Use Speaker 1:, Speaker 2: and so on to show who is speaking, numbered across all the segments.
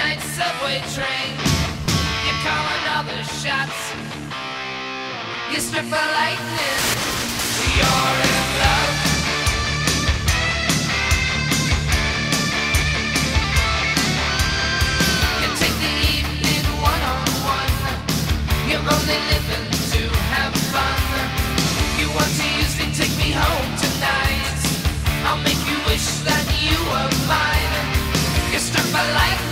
Speaker 1: midnight subway train. You call another shots. You strip for lightning. You're in love. You take the evening one on one. You're only living to have fun. You want to use me, take me home tonight. I'll make you wish that you were mine. You're struck by lightning.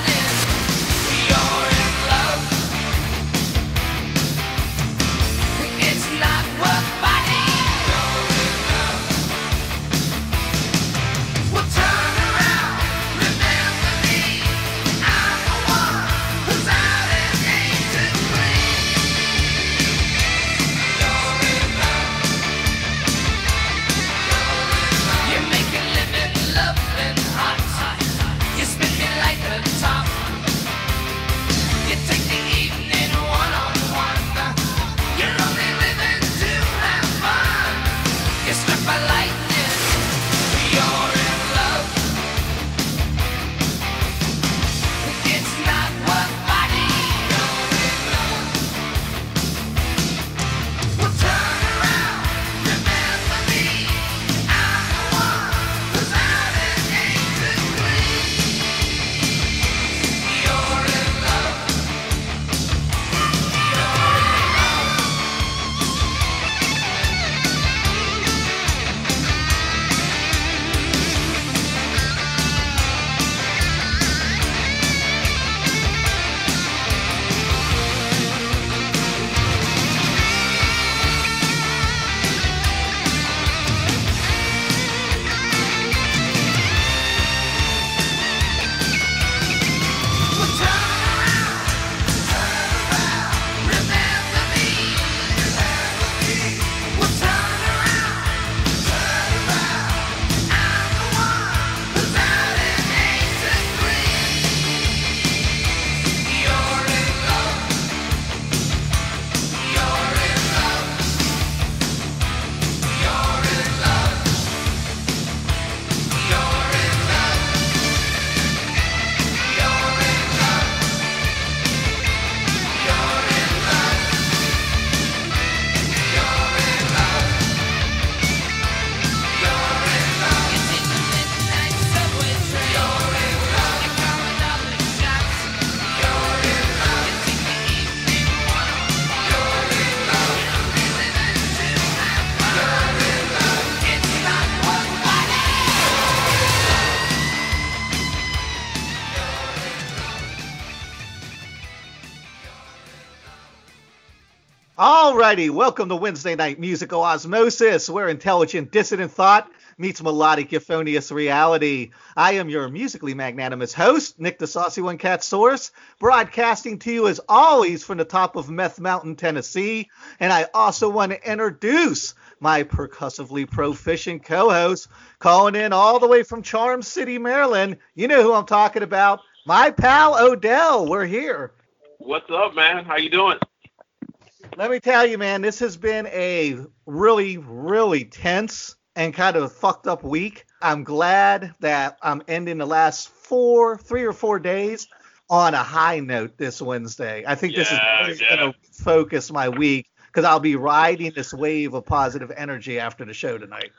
Speaker 2: Alrighty, welcome to Wednesday Night Musical Osmosis, where intelligent dissident thought meets melodic euphonious reality. I am your musically magnanimous host, Nick the Saucy One Cat Source, broadcasting to you as always from the top of Meth Mountain, Tennessee. And I also want to introduce my percussively proficient co-host, calling in all the way from Charm City, Maryland. You know who I'm talking about, my pal Odell. We're here.
Speaker 3: What's up, man? How you doing?
Speaker 2: Let me tell you, man, this has been a really, really tense and kind of fucked up week. I'm glad that I'm ending the last four, three or four days on a high note this Wednesday. I think this is really
Speaker 3: yeah.
Speaker 2: going to focus my week because I'll be riding this wave of positive energy after the show tonight.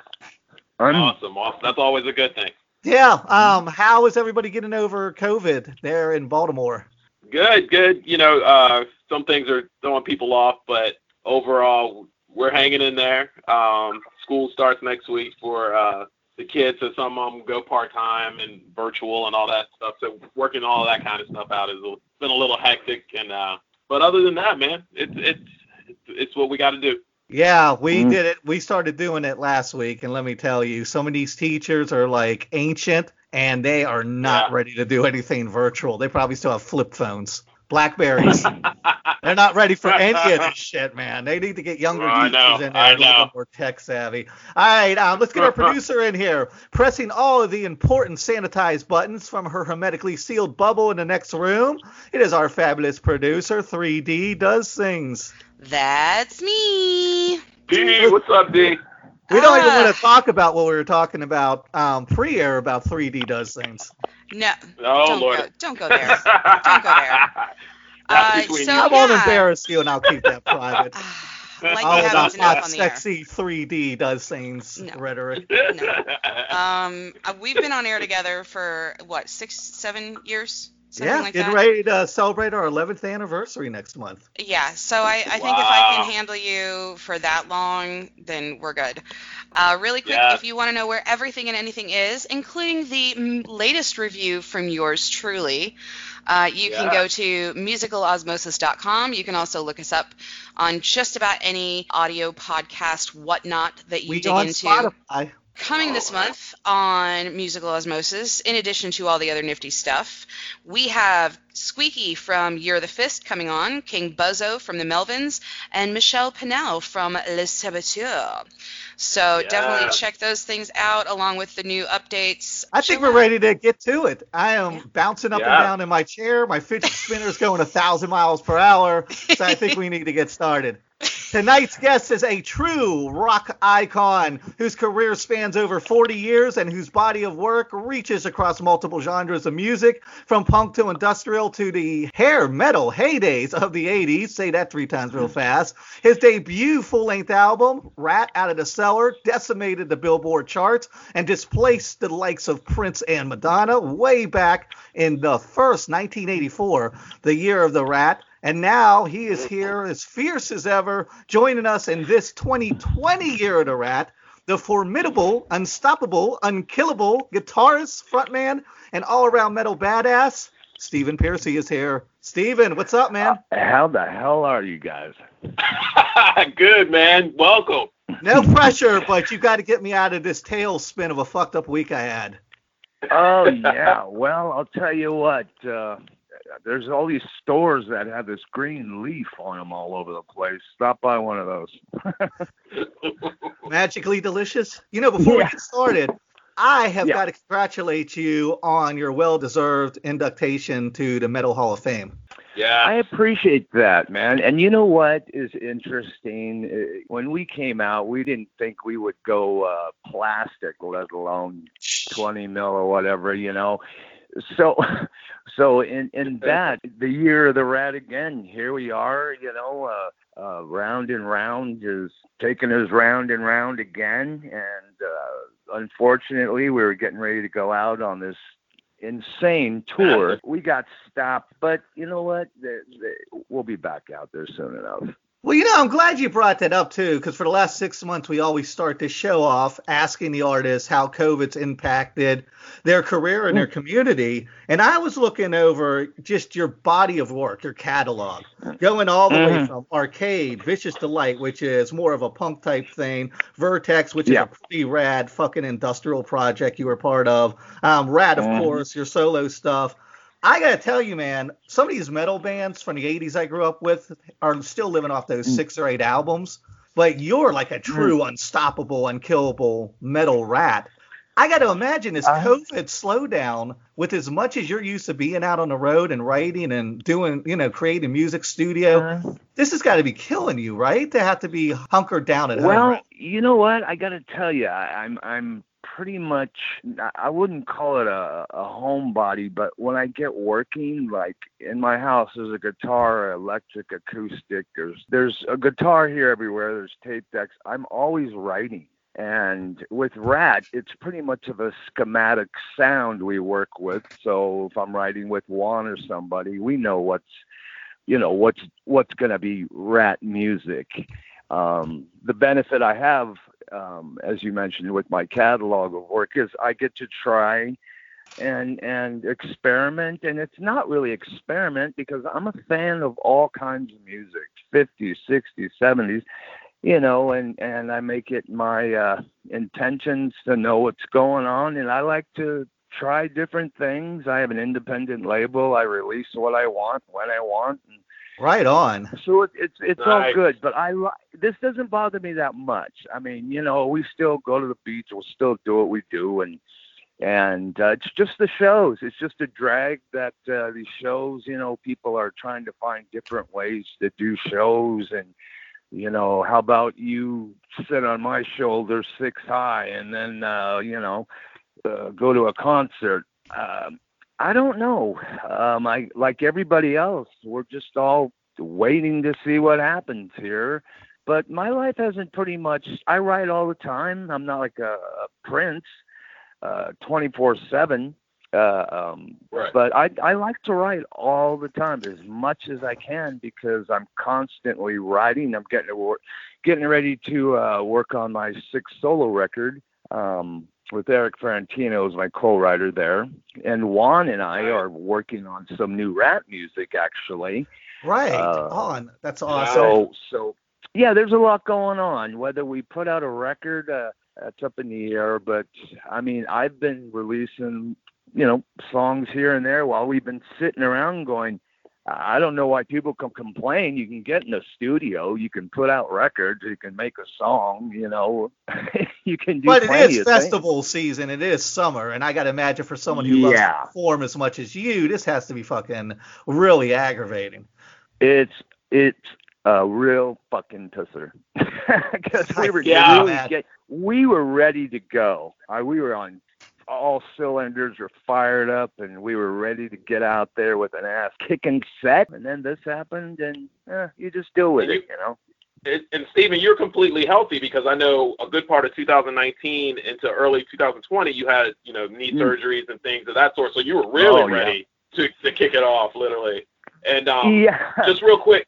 Speaker 3: Awesome, awesome. That's always a good thing.
Speaker 2: Yeah. Um. How is everybody getting over COVID there in Baltimore?
Speaker 3: Good, good. You know, uh, some things are throwing people off, but overall, we're hanging in there. Um, school starts next week for uh, the kids, so some of them go part time and virtual and all that stuff. So working all that kind of stuff out has been a little hectic. And uh, but other than that, man, it's it's it's, it's what we got to do.
Speaker 2: Yeah, we
Speaker 4: Mm.
Speaker 2: did it. We started doing it last week, and let me tell you, some of these teachers are like ancient, and they are not
Speaker 3: Yeah.
Speaker 2: ready to do anything virtual. They probably still have flip phones, Blackberries. They're not ready for any of this shit, man. They need to get younger
Speaker 3: I
Speaker 2: teachers
Speaker 3: know,
Speaker 2: in there
Speaker 3: I
Speaker 2: a little
Speaker 3: know.
Speaker 2: bit more tech savvy. All right, um, let's get our producer in here, pressing all of the important sanitized buttons from her hermetically sealed bubble in the next room. It is our fabulous producer, 3D Does Things.
Speaker 5: That's me.
Speaker 3: D, what's up, D?
Speaker 2: We don't even
Speaker 4: Ah.
Speaker 2: want to talk about what we were talking about um, pre-air about 3D does things.
Speaker 4: No,
Speaker 3: Oh
Speaker 4: don't
Speaker 3: Lord.
Speaker 4: go, don't go there. Don't go there. Uh, so-
Speaker 2: I won't
Speaker 4: yeah.
Speaker 2: embarrass you, and I'll keep that private.
Speaker 4: like
Speaker 2: All
Speaker 4: you haven't on the air.
Speaker 2: sexy 3D does things
Speaker 4: No.
Speaker 2: rhetoric.
Speaker 4: Um, uh, we've been on air together for what six, seven years, something
Speaker 2: yeah,
Speaker 4: like
Speaker 2: getting ready to celebrate our 11th anniversary next month.
Speaker 4: Yeah, so I, I think if I can handle you for that long, then we're good. Uh, really quick,
Speaker 3: Yeah.
Speaker 4: if you want to know where everything and anything is, including the latest review from yours truly, uh, you can go to musicalosmosis.com. You can also look us up on just about any audio podcast whatnot that you
Speaker 2: We
Speaker 4: dig
Speaker 2: on
Speaker 4: into.
Speaker 2: Spotify.
Speaker 4: Coming this month on Musical Osmosis, in addition to all the other nifty stuff, we have Squeaky from Year of the Fist coming on, King Buzzo from the Melvins, and Michelle Pinnell from Les Saboteurs. So definitely check those things out along with the new updates.
Speaker 2: I think
Speaker 4: Chill
Speaker 2: we're
Speaker 4: out.
Speaker 2: ready to get to it. I am
Speaker 4: Yeah.
Speaker 2: bouncing up
Speaker 3: Yeah.
Speaker 2: and down in my chair. My fidget spinner's going a thousand miles per hour. So I think we need to get started. Tonight's guest is a true rock icon whose career spans over 40 years and whose body of work reaches across multiple genres of music, from punk to industrial to the hair metal heydays of the 80s. Say that three times real fast. His debut full length album, Rat Out of the Cellar, decimated the Billboard charts and displaced the likes of Prince and Madonna way back in the first 1984, the year of the Rat. And now he is here as fierce as ever, joining us in this 2020 year of the Rat, the formidable, unstoppable, unkillable guitarist, frontman, and all around metal badass. Stephen Pearcy is here. Stephen, what's up, man?
Speaker 5: How the hell are you guys?
Speaker 3: Good man. Welcome.
Speaker 2: No pressure, but you got to get me out of this tailspin of a fucked up week I had.
Speaker 5: Oh yeah. Well, I'll tell you what. Uh, there's all these stores that have this green leaf on them all over the place. Stop by one of those.
Speaker 2: Magically delicious. You know, before we get started, I have
Speaker 5: Yeah.
Speaker 2: got to congratulate you on your well-deserved induction to the Metal Hall of Fame.
Speaker 3: Yeah.
Speaker 5: I appreciate that, man. And you know what is interesting? Uh, When we came out, we didn't think we would go uh, plastic, let alone 20 mil or whatever, you know. So, so in in that the year of the rat again, here we are, you know, uh, uh, round and round is taking us round and round again, and uh, unfortunately, we were getting ready to go out on this insane tour. We got stopped, but you know what? The, the, we'll be back out there soon enough.
Speaker 2: Well, you know, I'm glad you brought that up too, because for the last six months, we always start this show off asking the artists how COVID's impacted their career and their community. And I was looking over just your body of work, your catalog, going all the way
Speaker 5: Mhm.
Speaker 2: from Arcade, Vicious Delight, which is more of a punk type thing, Vertex, which
Speaker 5: Yeah.
Speaker 2: is a pretty rad fucking industrial project you were part of, um, Ratt, of
Speaker 5: Mhm.
Speaker 2: course, your solo stuff. I gotta tell you, man, some of these metal bands from the '80s I grew up with are still living off those
Speaker 5: Mm.
Speaker 2: six or eight albums. But you're like a true, unstoppable, unkillable metal rat. I got to imagine this COVID slowdown, with as much as you're used to being out on the road and writing and doing, you know, creating music studio,
Speaker 5: Uh,
Speaker 2: this has got to be killing you, right? To have to be hunkered down at home.
Speaker 5: well, you know what? I got to tell you, I, I'm I'm pretty much. I- wouldn't call it a a homebody, but when I get working, like in my house, there's a guitar, electric, acoustic. There's there's a guitar here everywhere. There's tape decks. I'm always writing. And with Ratt, it's pretty much of a schematic sound we work with. So if I'm writing with Juan or somebody, we know what's, you know, what's what's going to be Ratt music. Um, the benefit I have, um, as you mentioned, with my catalog of work is I get to try and and experiment, and it's not really experiment because I'm a fan of all kinds of music, 50s, 60s, 70s you know, and and I make it my uh, intentions to know what's going on, and I like to try different things. I have an independent label. I release what I want when I want, and
Speaker 2: right on.
Speaker 5: so it, it's it's all good. But I this doesn't bother me that much. I mean, you know, we still go to the beach. We'll still do what we do, and and uh, it's just the shows. It's just a drag that uh, these shows. You know, people are trying to find different ways to do shows and you know, how about you sit on my shoulder six high and then, uh, you know, uh, go to a concert? Um, I don't know. Um, I like everybody else. We're just all waiting to see what happens here. But my life hasn't pretty much. I write all the time. I'm not like a, a prince, uh, 24/7. Uh, um. But I I like to write all the time as much as I can because I'm constantly writing. I'm getting to work, getting ready to uh, work on my sixth solo record. Um, with Erik Ferentinos as my co-writer there, and Juan and I are working on some new Ratt music actually.
Speaker 2: Right
Speaker 5: Uh,
Speaker 2: on. That's awesome.
Speaker 5: So so yeah, there's a lot going on. Whether we put out a record, uh, that's up in the air. But I mean, I've been releasing you know songs here and there while we've been sitting around going. I don't know why people can complain. You can get in a studio, you can put out records, you can make a song, you know, you can do
Speaker 2: but it is
Speaker 5: things.
Speaker 2: festival season. It is summer, and I got to imagine for someone who loves
Speaker 5: Yeah.
Speaker 2: to perform as much as you, this has to be fucking really aggravating.
Speaker 5: It's it's a real fucking pisser because we were
Speaker 3: Yeah,
Speaker 5: really get, we were ready to go. We were on all cylinders were fired up and we were ready to get out there with an ass kicking set and then this happened and eh, you just deal with
Speaker 3: And
Speaker 5: it you know
Speaker 3: and, and Stephen, you're completely healthy because I know a good part of 2019 into early 2020, you had you know knee
Speaker 5: Mm.
Speaker 3: surgeries and things of that sort. So you were really
Speaker 5: Oh, yeah.
Speaker 3: ready to to kick it off, literally. And um,
Speaker 5: yeah
Speaker 3: just real quick,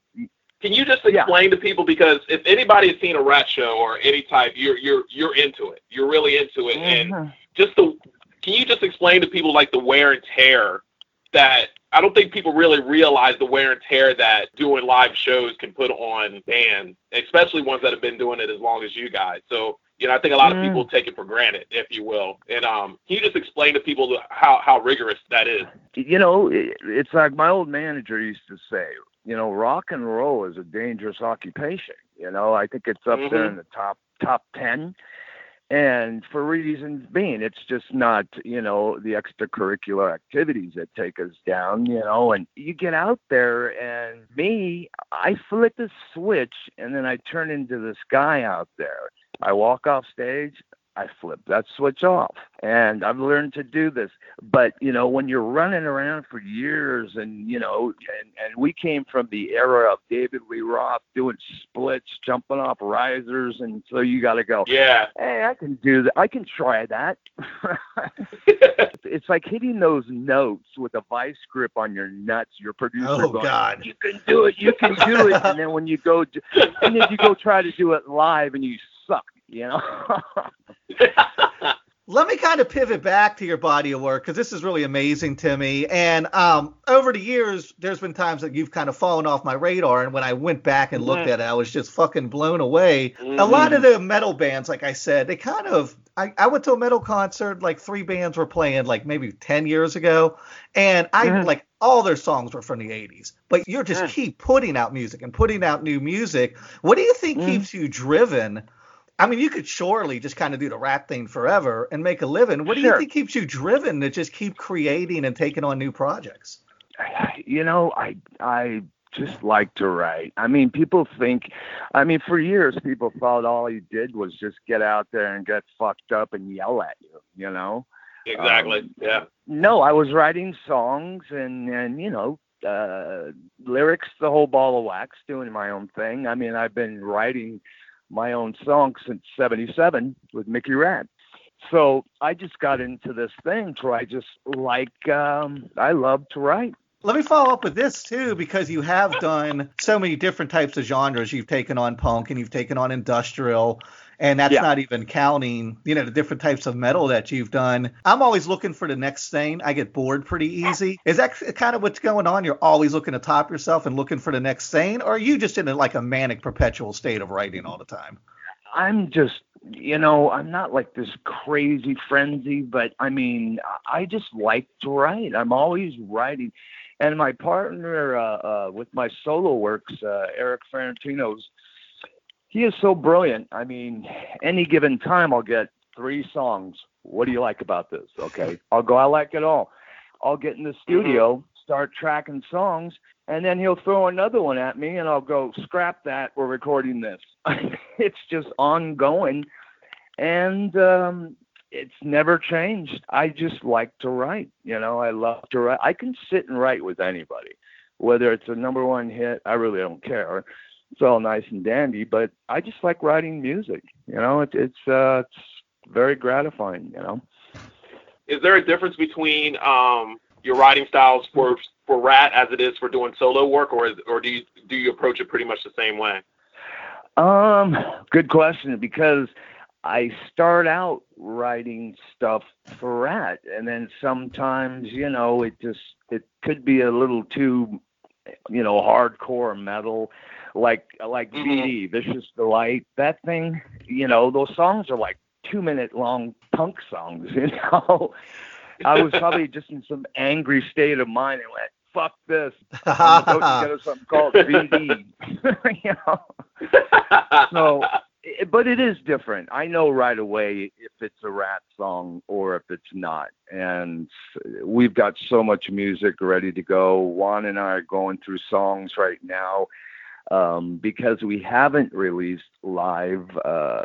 Speaker 3: can you just
Speaker 5: Yeah.
Speaker 3: explain to people because if anybody has seen a Ratt show or any type, you're you're you're into it. You're really into it, and
Speaker 5: Mhm.
Speaker 3: Just the can you just explain to people like the wear and tear that I don't think people really realize the wear and tear that doing live shows can put on bands, especially ones that have been doing it as long as you guys. So, you know, I think a lot of
Speaker 5: Mm.
Speaker 3: people take it for granted, if you will. And um, can you just explain to people how how rigorous that is?
Speaker 5: you know, it's like my old manager used to say, you know, rock and roll is a dangerous occupation. You know, I think it's up there
Speaker 3: Mhm.
Speaker 5: in the top top ten, and for reasons being, it's just not, you know, the extracurricular activities that take us down. You know, and you get out there, and me, I flip the switch, and then I turn into this guy out there. I walk off stage. I flip that switch off. And I've learned to do this. But, you know, when you're running around for years and, you know, and, and we came from the era of David Lee Roth doing splits, jumping off risers. And so you got to go,
Speaker 3: Yeah.
Speaker 5: hey, I can do that. I can try that. it's like hitting those notes with a vice grip on your nuts. Your producer
Speaker 2: Oh
Speaker 5: going,
Speaker 2: God.
Speaker 5: you can do it, you can do it. And then when you go, and then you go try to do it live and you suck, you know?
Speaker 2: Let me kind of pivot back to your body of work because this is really amazing to me. And um, over the years, there's been times that you've kind of fallen off my radar. And when I went back and looked
Speaker 3: Mhm.
Speaker 2: at it, I was just fucking blown away. A lot of the metal bands, like I said, they kind of. I, I went to a metal concert, like three bands were playing, like maybe 10 years ago. And I
Speaker 5: Mhm.
Speaker 2: like all their songs were from the 80s. But you're just
Speaker 3: Mm.
Speaker 2: keep putting out music and putting out new music. What do you think
Speaker 5: Mm.
Speaker 2: keeps you driven? I mean, you could surely just kind of do the Ratt thing forever and make a living. What do you think keeps you driven to just keep creating and taking on new projects?
Speaker 5: you know, I I just like to write. I mean, people think, I mean, for years people thought all he did was just get out there and get fucked up and yell at you, you know.
Speaker 3: exactly.
Speaker 5: Um,
Speaker 3: yeah.
Speaker 5: No, I was writing songs and and you know uh, lyrics, the whole ball of wax, doing my own thing. I mean, I've been writing my own song since '77 with Mickey Ratt. So I just got into this thing where I just like um, I love to write.
Speaker 2: Let me follow up with this too, because you have done so many different types of genres. You've taken on punk and you've taken on industrial, and that's
Speaker 5: Yeah.
Speaker 2: not even counting, you know, the different types of metal that you've done. I'm always looking for the next thing. I get bored pretty easy. Is that kind of what's going on? You're always looking to top yourself and looking for the next thing, or are you just in a, like a manic, perpetual state of writing all the time?
Speaker 5: I'm just, you know, I'm not like this crazy frenzy, but I mean, I just like to write. I'm always writing. And my partner uh, uh, with my solo works, uh, Erik Ferentinos, he is so brilliant. I mean, any given time, I'll get three songs. What do you like about this? Okay. I'll go, I like it all. I'll get in the studio, start tracking songs, and then he'll throw another one at me, and I'll go, scrap that. We're recording this. it's just ongoing, and um, it's never changed. I just like to write. You know, I love to write. I can sit and write with anybody, whether it's a number one hit. I really don't care. It's all nice and dandy, but I just like writing music. You know, it, it's uh, it's very gratifying. You know.
Speaker 3: Is there a difference between um, your writing styles for for Ratt as it is for doing solo work, or is, or do you do you approach it pretty much the same way?
Speaker 5: Um, good question because I start out writing stuff for Ratt, and then sometimes you know it just it could be a little too you know hardcore metal like like
Speaker 3: Mhm.
Speaker 5: VD Vicious Delight that thing you know those songs are like two minute long punk songs you know? I was probably just in some angry state of mind and went fuck this. I'm going to go together something called VD you know? So but it is different. I know right away if it's a Ratt song or if it's not. And we've got so much music ready to go. Juan and i are going through songs right now um, because we haven't released live uh,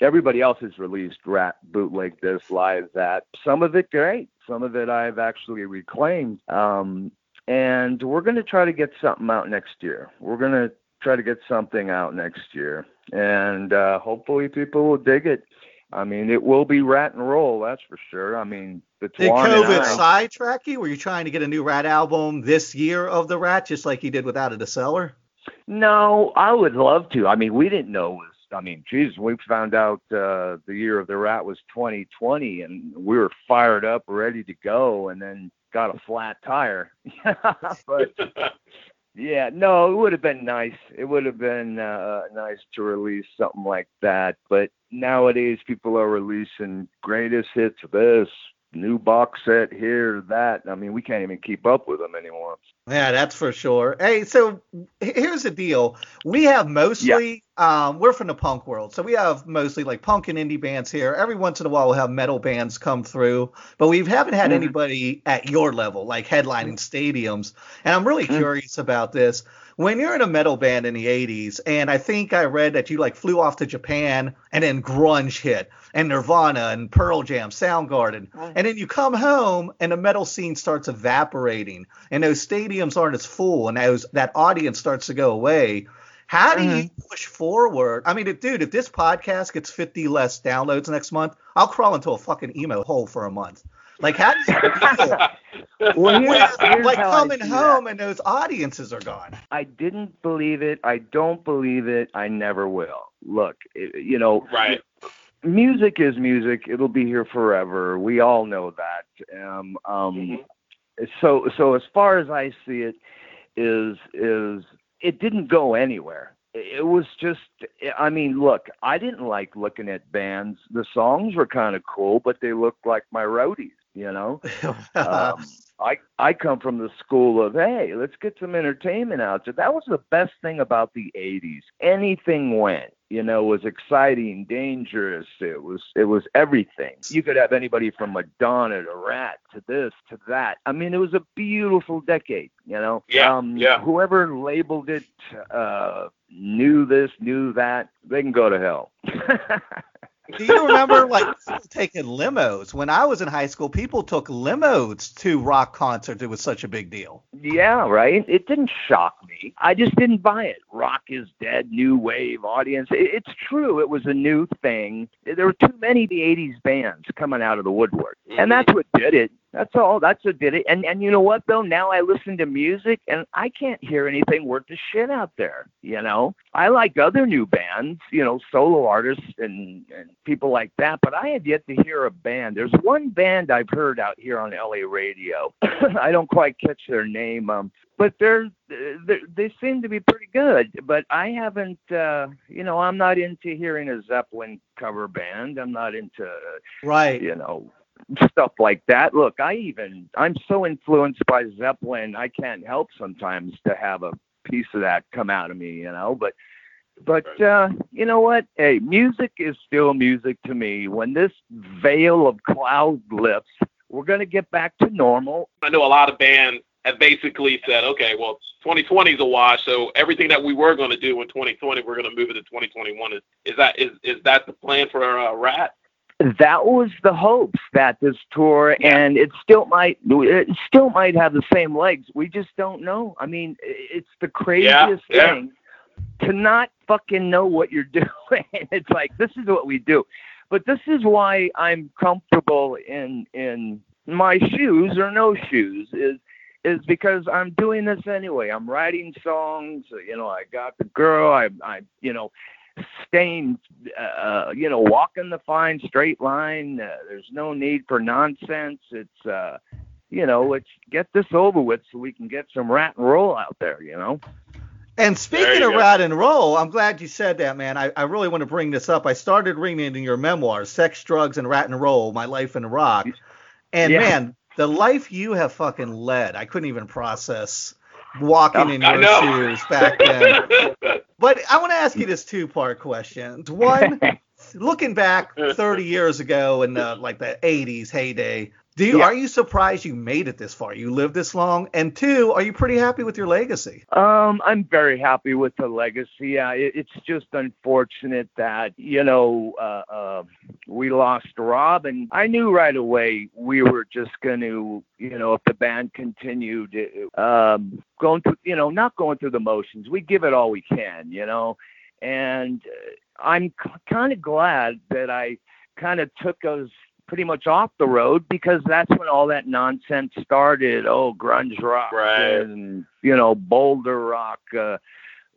Speaker 5: everybody else has released Ratt bootleg this live that some of it great some of it i've actually reclaimed um, and we're going to try to get something out next year we're going to try to get something out next year and uh, hopefully people will dig it. I mean, it will be rat and roll, that's for sure. I mean, the
Speaker 2: Did COVID sidetrack you? Were you trying to get a new Ratt album this year of the Rat, just like you did with Out of the Cellar?
Speaker 5: No, I would love to. I mean, we didn't know it was. I mean, geez, we found out uh, the year of the rat was 2020, and we were fired up, ready to go, and then got a flat tire. but Yeah, no, it would have been nice. It would have been uh, nice to release something like that. But nowadays, people are releasing greatest hits of this, new box set here, that. I mean, we can't even keep up with them anymore.
Speaker 2: Yeah, that's for sure. Hey, so here's the deal. We have mostly, um, we're from the punk world, so we have mostly like punk and indie bands here. Every once in a while, we'll have metal bands come through, but we haven't had
Speaker 5: Mhm.
Speaker 2: anybody at your level, like headlining stadiums. And I'm really
Speaker 5: Mhm.
Speaker 2: curious about this. When you're in a metal band in the 80s, and I think I read that you like flew off to Japan and then grunge hit, and Nirvana and Pearl Jam, Soundgarden, and then you come home and the metal scene starts evaporating, and those stadiums aren't as full, and those that audience starts to go away. How do you mm-hmm. push forward? I mean, if, dude, if this podcast gets 50 less downloads next month, I'll crawl into a fucking emo hole for a month. Like, how do you feel
Speaker 5: Well, here's, here's
Speaker 2: like
Speaker 5: how
Speaker 2: coming
Speaker 5: see
Speaker 2: home
Speaker 5: that.
Speaker 2: and those audiences are gone?
Speaker 5: I didn't believe it. I don't believe it. I never will. Look, it, you know,
Speaker 3: right.
Speaker 5: music is music. It'll be here forever. We all know that. Um, um,
Speaker 3: Mhm.
Speaker 5: So, so as far as I see it, is is it didn't go anywhere. It was just, I mean, look, I didn't like looking at bands. The songs were kind of cool, but they looked like my roadies, you know. Um, I I come from the school of hey, let's get some entertainment out there. That was the best thing about the '80s. Anything went. You know, was exciting, dangerous. It was it was everything. You could have anybody from Madonna to Ratt to this to that. I mean, it was a beautiful decade. You know.
Speaker 3: Yeah,
Speaker 5: Um,
Speaker 3: yeah.
Speaker 5: Whoever labeled it uh, knew this, knew that. They can go to hell.
Speaker 2: Do you remember like taking limos? When I was in high school, people took limos to rock concerts. It was such a big deal.
Speaker 5: Yeah, right. It didn't shock me. I just didn't buy it. Rock is dead, new wave audience. It's true. It was a new thing. There were too many of the '80s bands coming out of the woodwork, and mm-hmm. that's what did it. That's all. That's what did it. And and you know what though? Now I listen to music and I can't hear anything worth the shit out there. You know, I like other new bands. You know, solo artists and and people like that. But I have yet to hear a band. There's one band I've heard out here on LA radio. I don't quite catch their name. Um, but they're, they're, they seem to be pretty good. But I haven't. Uh, you know, I'm not into hearing a Zeppelin cover band. I'm not into
Speaker 2: Right.
Speaker 5: you know stuff like that. Look i even i'm so influenced by zeppelin i can't help sometimes to have a piece of that come out of me you know but but uh you know what? Hey music is still music to me. When this veil of cloud lifts we're going to get back to normal.
Speaker 3: I know a lot of bands have basically said, okay, well, 2020 is a wash, so everything that we were going to do in 2020, we're going to move it to 2021. Is, is that is is that the plan for uh, Ratt?
Speaker 5: That was the hopes that this tour and it still might it still might have the same legs. We just don't know. I mean it's the craziest
Speaker 3: yeah.
Speaker 5: thing to not fucking know what you're doing. It's like this is what we do. But this is why i'm comfortable in in my shoes or no shoes is is because i'm doing this anyway. I'm writing songs. You know i got the girl. I i you know staying, uh, you know, walking the fine straight line. Uh, there's no need for nonsense. It's, uh, you know, let's get this over with so we can get some rat and roll out there, you know.
Speaker 2: And speaking of
Speaker 3: go.
Speaker 2: rat and roll, I'm glad you said that, man. I, I really want to bring this up. I started reading your memoirs, Sex, Drugs, and Rat and Roll, My Life in Rock. And
Speaker 5: Yeah.
Speaker 2: man, the life you have fucking led, I couldn't even process walking oh,
Speaker 3: in
Speaker 2: your shoes back then. But I want to ask you this two part question. One, looking back 30 years ago in the, like the 80s heyday, do you,
Speaker 5: Yeah.
Speaker 2: are you surprised you made it this far? You lived this long? And two, are you pretty happy with your legacy?
Speaker 5: Um, I'm very happy with the legacy. Yeah, it, it's just unfortunate that you know uh, uh, we lost Rob, and I knew right away we were just going to, you know, if the band continued um, going through, you know, not going through the motions, we give it all we can, you know, and uh, I'm c- kind of glad that I kind of took us pretty much off the road because that's when all that nonsense started. Oh, grunge rock
Speaker 3: Right.
Speaker 5: and you know boulder rock, uh,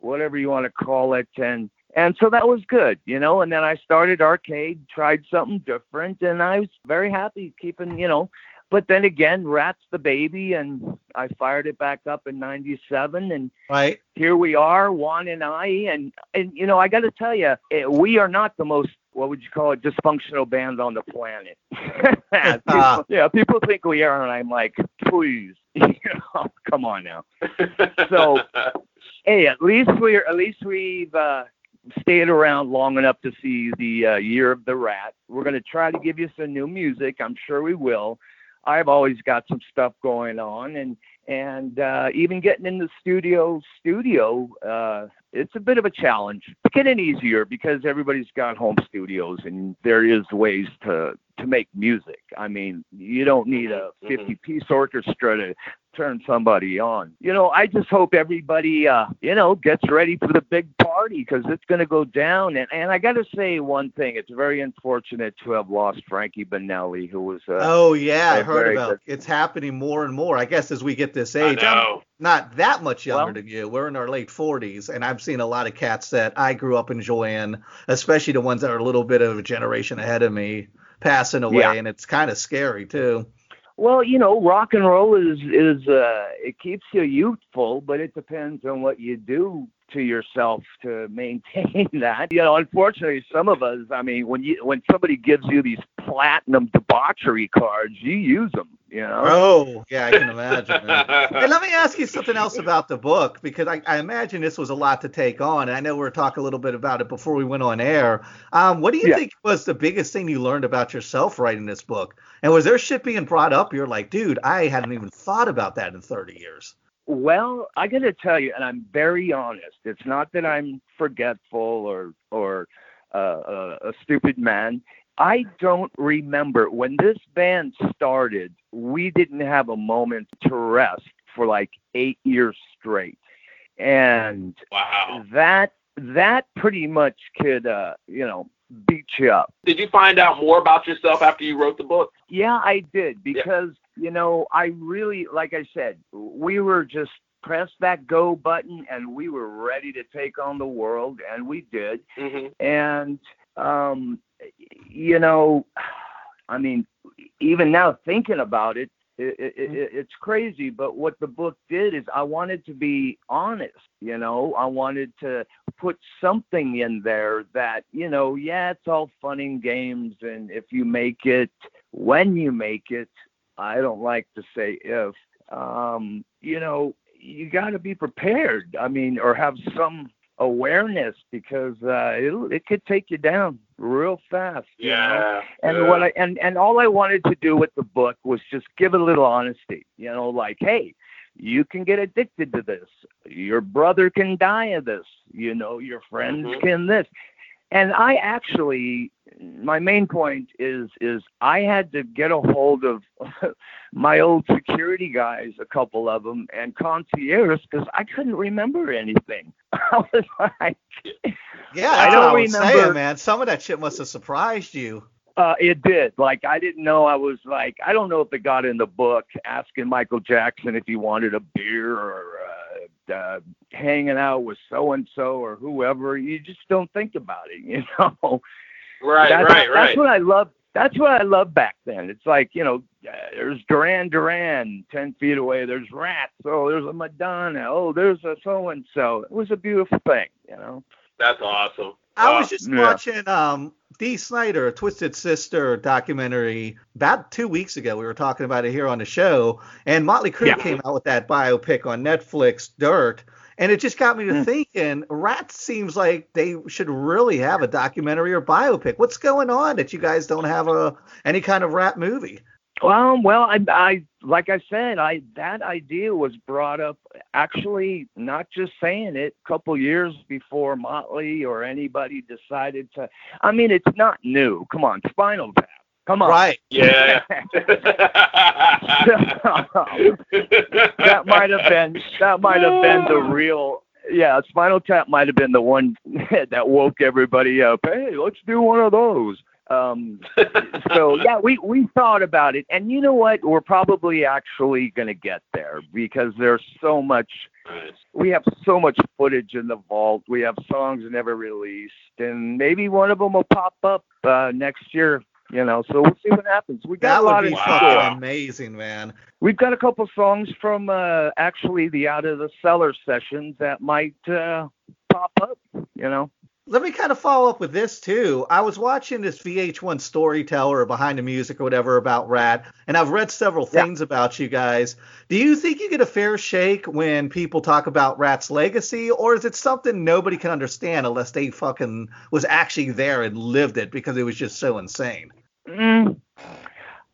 Speaker 5: whatever you want to call it, and and so that was good, you know. And then I started arcade, tried something different, and I was very happy keeping, you know. But then again, Ratt's the baby, and I fired it back up in '97, and
Speaker 2: Right?
Speaker 5: here we are, Juan and I, and and you know, I got to tell you, we are not the most what would you call it dysfunctional band on the planet. people, yeah, people think we are, and I'm like, please, you know, come on now. So- Hey, at least we're at least we've uh, stayed around long enough to see the uh, year of the rat. We're gonna try to give you some new music. I'm sure we will. I've always got some stuff going on, and and uh, even getting in the studio studio uh, it's a bit of a challenge. Getting easier because everybody's got home studios and there is ways to to make music. I mean you don't need a
Speaker 3: Mhm,
Speaker 5: 50 piece orchestra to turn somebody on you know i just hope everybody uh you know gets ready for the big party because it's going to go down and and i got to say one thing it's very unfortunate to have lost Frankie Banali who was uh,
Speaker 2: Oh yeah, I heard
Speaker 5: very
Speaker 2: about. It's happening more and more. I guess as we get this age, I'm not that much younger
Speaker 5: Well-
Speaker 2: than you. We're in our late 40s, and I've seen a lot of cats that I grew up enjoying, especially the ones that are a little bit of a generation ahead of me, passing away,
Speaker 5: Yeah.
Speaker 2: and it's kind of scary too.
Speaker 5: Well, you know, rock and roll is is uh it keeps you youthful, but it depends on what you do to yourself to maintain that. You know, unfortunately, some of us, I mean, when you when somebody gives you these platinum debauchery cards, you use them. You know.
Speaker 2: Oh yeah, I can imagine. Hey, let me ask you something else about the book because I, I imagine this was a lot to take on, and I know we were talking a little bit about it before we went on air. Um, what do you
Speaker 5: Yeah.
Speaker 2: think was the biggest thing you learned about yourself writing this book? And was there shit being brought up? You're like, dude, I hadn't even thought about that in 30 years.
Speaker 5: Well, I got to tell you, and I'm very honest. It's not that I'm forgetful or or uh, a, a stupid man. I don't remember when this band started. We didn't have a moment to rest for like eight years straight, and
Speaker 3: wow.
Speaker 5: that that pretty much could uh, you know beat you up.
Speaker 3: Did you find out more about yourself after you wrote the book?
Speaker 5: Yeah, I did because you know I really, like I said, we were just press that go button and we were ready to take on the world, and we did.
Speaker 3: hmm
Speaker 5: And um, you know, I mean, even now thinking about it, it, it, it, it's crazy. But what the book did is I wanted to be honest. You know, I wanted to put something in there that you know, yeah, it's all fun and games, and if you make it, when you make it, I don't like to say if. Um, you know, you got to be prepared. I mean, or have some awareness because uh, it it could take you down real fast. you know?
Speaker 3: Yeah.
Speaker 5: And
Speaker 3: yeah.
Speaker 5: what I and and all I wanted to do with the book was just give a little honesty. You know, like, hey, You can get addicted to this. Your brother can die of this. You know, your friends
Speaker 3: Mhm.
Speaker 5: can this. And I actually, my main point is, is I had to get a hold of my old security guys, a couple of them, and concierge because I couldn't remember anything. I was like,
Speaker 2: Yeah,
Speaker 5: I don't
Speaker 2: what I was
Speaker 5: remember-
Speaker 2: saying, man. Some of that shit must have surprised you.
Speaker 5: Uh, it did. Like I didn't know. I was like, I don't know if it got in the book asking Michael Jackson if he wanted a beer or uh, uh, hanging out with so and so or whoever. You just don't think about it, you know.
Speaker 3: Right,
Speaker 5: that's,
Speaker 3: right, right.
Speaker 5: That's what I love. That's what I love back then. It's like you know, uh, there's Duran Duran ten feet away. There's Rats. Oh, there's a Madonna. Oh, there's a so and so. It was a beautiful thing, you know.
Speaker 3: That's awesome.
Speaker 2: I
Speaker 3: Wow.
Speaker 2: was just
Speaker 5: Yeah.
Speaker 2: watching um Dee Snider, a Twisted Sister documentary about two weeks ago. We were talking about it here on the show, and Motley Crue
Speaker 5: Yeah.
Speaker 2: came out with that biopic on Netflix, Dirt, and it just got me to
Speaker 5: Mm.
Speaker 2: thinking. Ratt seems like they should really have a documentary or biopic. What's going on that you guys don't have a any kind of Ratt movie?
Speaker 5: Well, well, I, I, like I said, I that idea was brought up actually not just saying it a couple years before Motley or anybody decided to. I mean, it's not new. Come on, Spinal Tap. Come on.
Speaker 2: Right.
Speaker 3: Yeah.
Speaker 5: that might have been that might have been the real. Yeah, Spinal Tap might have been the one that woke everybody up. Hey, let's do one of those. Um, so yeah, we we thought about it, and you know what? We're probably actually going to get there because there's so much. We have so much footage in the vault. We have songs never released, and maybe one of them will pop up uh, next year. You know, so we'll see what happens. We got
Speaker 2: That
Speaker 5: a lot
Speaker 2: would be
Speaker 5: of
Speaker 3: Wow.
Speaker 2: amazing, man.
Speaker 5: We've got a couple songs from uh, actually the Out of the Cellar sessions that might uh, pop up. You know.
Speaker 2: Let me kind of follow up with this too. I was watching this VH1 storyteller behind the music or whatever about Ratt, and I've read several
Speaker 5: Yeah.
Speaker 2: things about you guys. Do you think you get a fair shake when people talk about Ratt's legacy, or is it something nobody can understand unless they fucking was actually there and lived it because it was just so insane?
Speaker 5: Mm,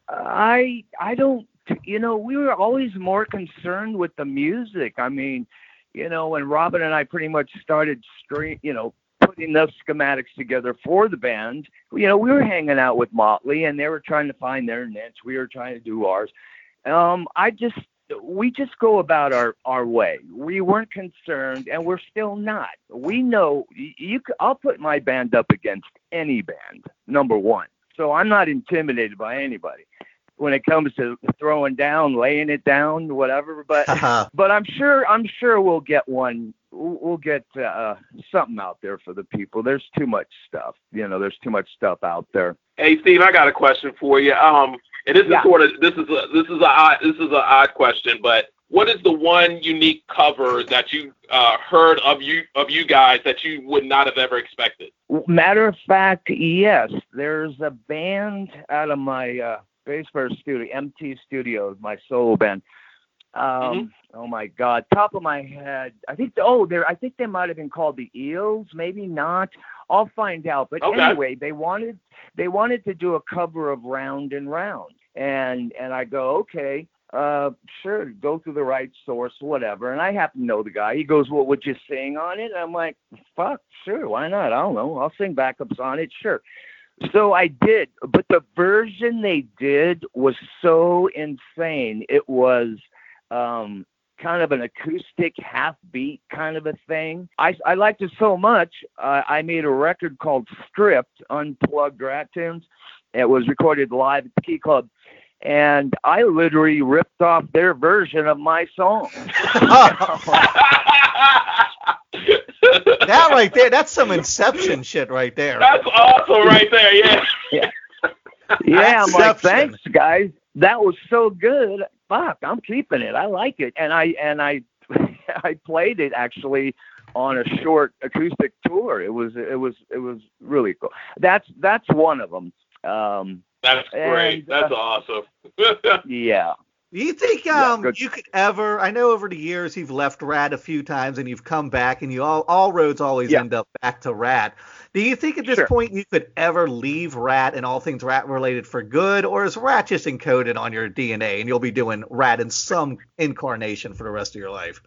Speaker 5: I I don't. You know, we were always more concerned with the music. I mean, you know, when Robbin and I pretty much started stream, you know, putting those schematics together for the band, you know, we were hanging out with Motley and they were trying to find their niche. We were trying to do ours. Um, I just we just go about our our way. We weren't concerned, and we're still not. We know you. I'll put my band up against any band. Number one, so I'm not intimidated by anybody when it comes to throwing down, laying it down, whatever. But but I'm sure I'm sure we'll get one. We'll we'll get uh, something out there for the people. There's too much stuff. You know, there's too much stuff out there.
Speaker 3: Hey Steve, I got a question for you. Um, and this
Speaker 5: Yeah.
Speaker 3: is sort of this is a this is a odd this is a odd question, but what is the one unique cover that you uh, heard of you of you guys that you would not have ever expected?
Speaker 5: Matter of fact, yes, there's a band out of my uh, player studio, MT Studios, my solo band. Um, Oh my God, top of my head, I think. Oh, they I think they might have been called the Eels, maybe not. I'll find out. But
Speaker 3: Okay.
Speaker 5: anyway, they wanted they wanted to do a cover of Round and Round, and and I go okay. Uh, sure, go through the right source, whatever. And I happen to know the guy. He goes, "Well, would you sing on it?" I'm like, "Fuck, sure, why not? I don't know. I'll sing backups on it, sure." So I did, but the version they did was so insane. It was um, kind of an acoustic half beat kind of a thing. I, I liked it so much, uh, I made a record called Stripped Unplugged Rat Tunes. It was recorded live at the Key Club. And I literally ripped off their version of my song.
Speaker 2: that right there, that's some Inception shit right there.
Speaker 3: That's awesome right there. Yeah.
Speaker 5: yeah, I'm like, thanks, guys. That was so good. Fuck, I'm keeping it. I like it, and I and I I played it actually on a short acoustic tour. It was it was it was really cool. That's that's one of them. Um,
Speaker 3: That's great.
Speaker 5: And, uh,
Speaker 3: That's awesome.
Speaker 5: yeah.
Speaker 2: Do you think um
Speaker 5: good.
Speaker 2: you could ever? I know over the years you've left Ratt a few times and you've come back, and you all all roads always
Speaker 5: Yeah.
Speaker 2: end up back to Ratt. Do you think at this
Speaker 5: Sure.
Speaker 2: point you could ever leave Ratt and all things Ratt related for good, or is Ratt just encoded on your DNA and you'll be doing Ratt in some incarnation for the rest of your life?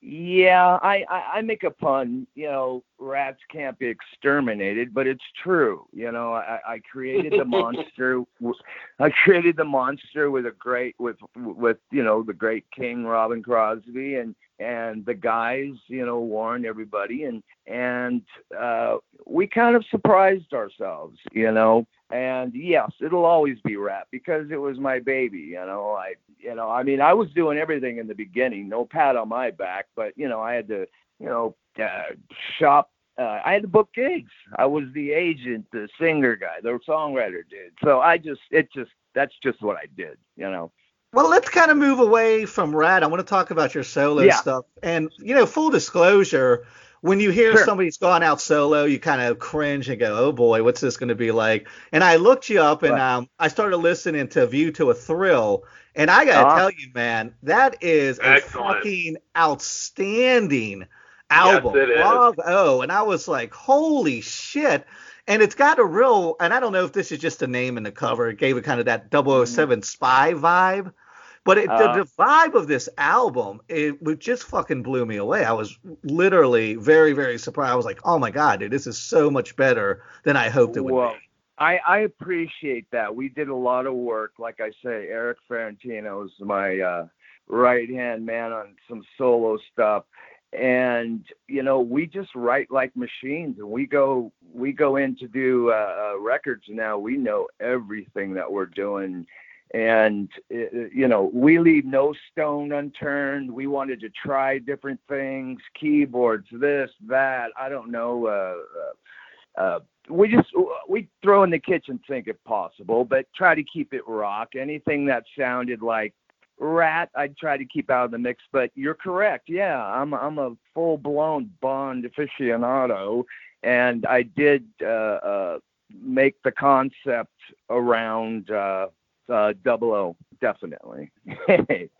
Speaker 5: Yeah, I, I I make a pun. You know, rats can't be exterminated, but it's true. You know, I, I created the monster. I created the monster with a great with with you know the great King Robbin Crosby and and the guys. You know, warned everybody and and uh, we kind of surprised ourselves. You know, and yes, it'll always be Ratt because it was my baby. You know, I you know, I mean, I was doing everything in the beginning, no pat on my back, but you know, I had to, you know, uh, shop. Uh, I had to book gigs. I was the agent, the singer guy, the songwriter dude. So I just, it just, that's just what I did, you know.
Speaker 2: Well, let's kind of move away from Ratt. I want to talk about your solo
Speaker 5: Yeah.
Speaker 2: stuff. And, you know, full disclosure, when you hear
Speaker 5: Sure.
Speaker 2: somebody's gone out solo, you kind of cringe and go, oh boy, what's this going to be like? And I looked you up and
Speaker 5: Right.
Speaker 2: um, I started listening to View to a Thrill. And I got to
Speaker 5: Uh-huh.
Speaker 2: tell you, man, that is a fucking outstanding album.
Speaker 3: Yes, it is.
Speaker 2: Bravo. And I was like, holy shit. And it's got a real, and I don't know if this is just a name in the cover. It gave it kind of that 007 spy vibe. But it,
Speaker 5: Uh.
Speaker 2: the, the vibe of this album, it, it just fucking blew me away. I was literally very, very surprised. I was like, oh my God, dude, this is so much better than I hoped it would be.
Speaker 5: I, I appreciate that. We did a lot of work. Like I say, Erik Ferentinos is my uh, right hand man on some solo stuff. And you know, we just write like machines, and we go we go in to do uh, uh, records now. We know everything that we're doing, and uh, you know, we leave no stone unturned. We wanted to try different things, keyboards, this, that. I don't know. Uh, uh, uh, we just we throw in the kitchen sink if possible, but try to keep it rock. Anything that sounded like Ratt, I'd try to keep out of the mix. But you're correct. Yeah, I'm I'm a full blown Bond aficionado, and I did uh, uh, make the concept around uh, uh, Double O definitely.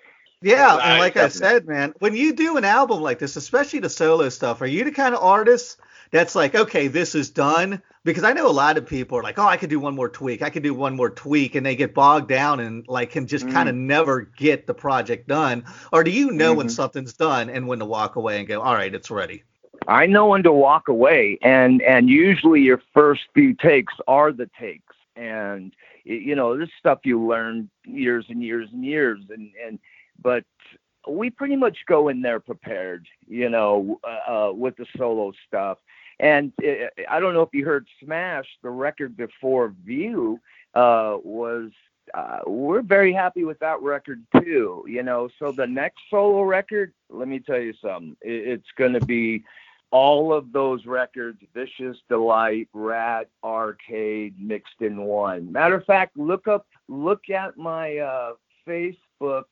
Speaker 2: Yeah, and like I
Speaker 5: definitely.
Speaker 2: said, man, when you do an album like this, especially the solo stuff, are you the kind of artist that's like, okay, this is done? Because I know a lot of people are like, oh, I could do one more tweak, I could do one more tweak, and they get bogged down and like can just
Speaker 5: Mm.
Speaker 2: kind of never get the project done. Or do you know when
Speaker 5: Mhm.
Speaker 2: something's done and when to walk away and go, all right, it's ready?
Speaker 5: I know when to walk away, and and usually your first few takes are the takes, and you know this stuff you learn years and years and years, and and but we pretty much go in there prepared, you know, uh, uh, with the solo stuff. And uh, I don't know if you heard Smash, the record before View, uh, was uh, we're very happy with that record too. You know, so the next solo record, let me tell you something, it, it's going to be all of those records, Vicious Delight, Ratt, Arcade, mixed in one. Matter of fact, look up, look at my uh, Facebook.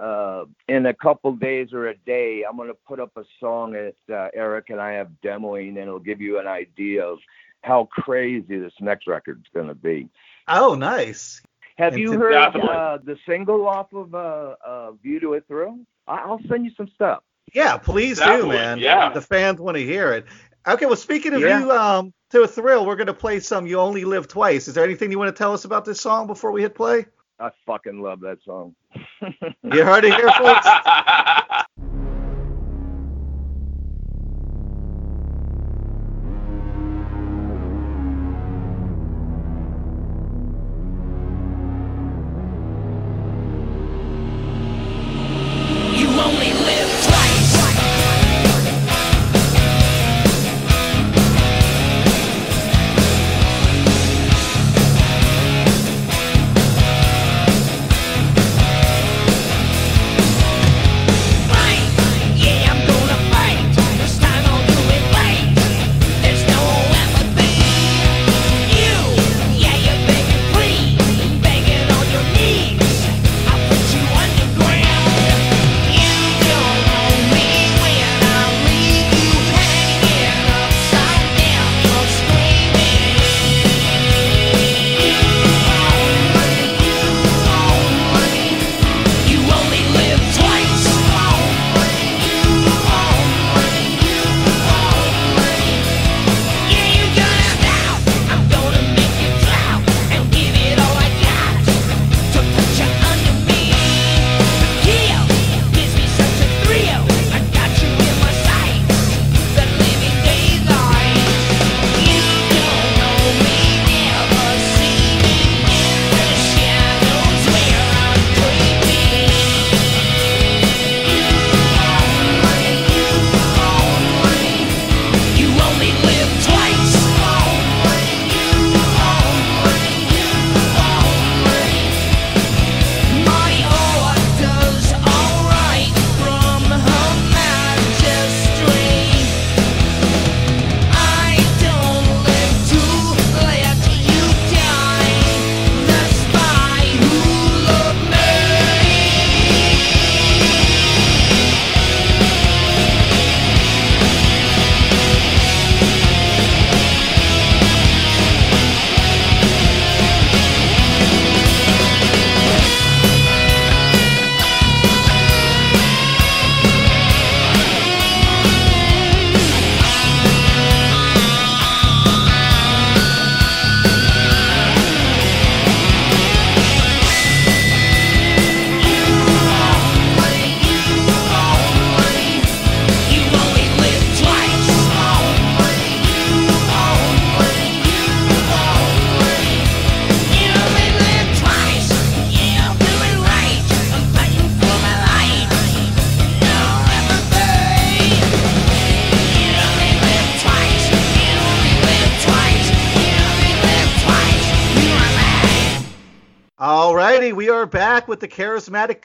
Speaker 5: Uh, in a couple days or a day, I'm going to put up a song that uh, Erik and I have demoing, and it'll give you an idea of how crazy this next record's going to be.
Speaker 2: Oh, nice.
Speaker 5: Have
Speaker 2: And
Speaker 5: you heard uh, the single off of uh, uh, View to a Thrill? I- I'll send you some stuff.
Speaker 2: Yeah, please do, man.
Speaker 3: yeah.
Speaker 2: The fans want to hear it. Okay, well, speaking of
Speaker 5: Yeah.
Speaker 2: you, um, to a thrill, we're gonna play some "You Only Live Twice." Is there anything you want to tell us about this song before we hit play?
Speaker 5: I fucking love that song.
Speaker 2: You heard it here, folks.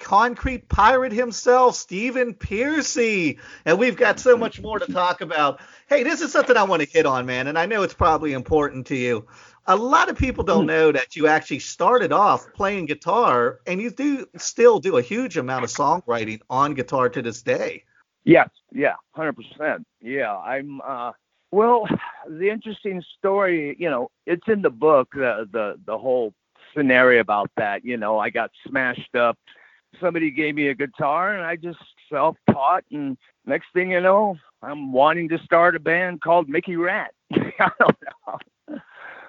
Speaker 2: concrete pirate himself, Stephen Pearcy. and we've got so much more to talk about. Hey, this is something I want to hit on, man, and I know it's probably important to you. A lot of people don't know that you actually started off playing guitar, and you do still do a huge amount of songwriting on guitar to this day.
Speaker 5: Yes, yeah, hundred percent. Yeah, I'm. uh Well, the interesting story, you know, it's in the book. The the the whole scenario about that. You know, I got smashed up. Somebody gave me a guitar, and I just self-taught. And next thing you know, I'm wanting to start a band called Mickey Ratt. I don't know.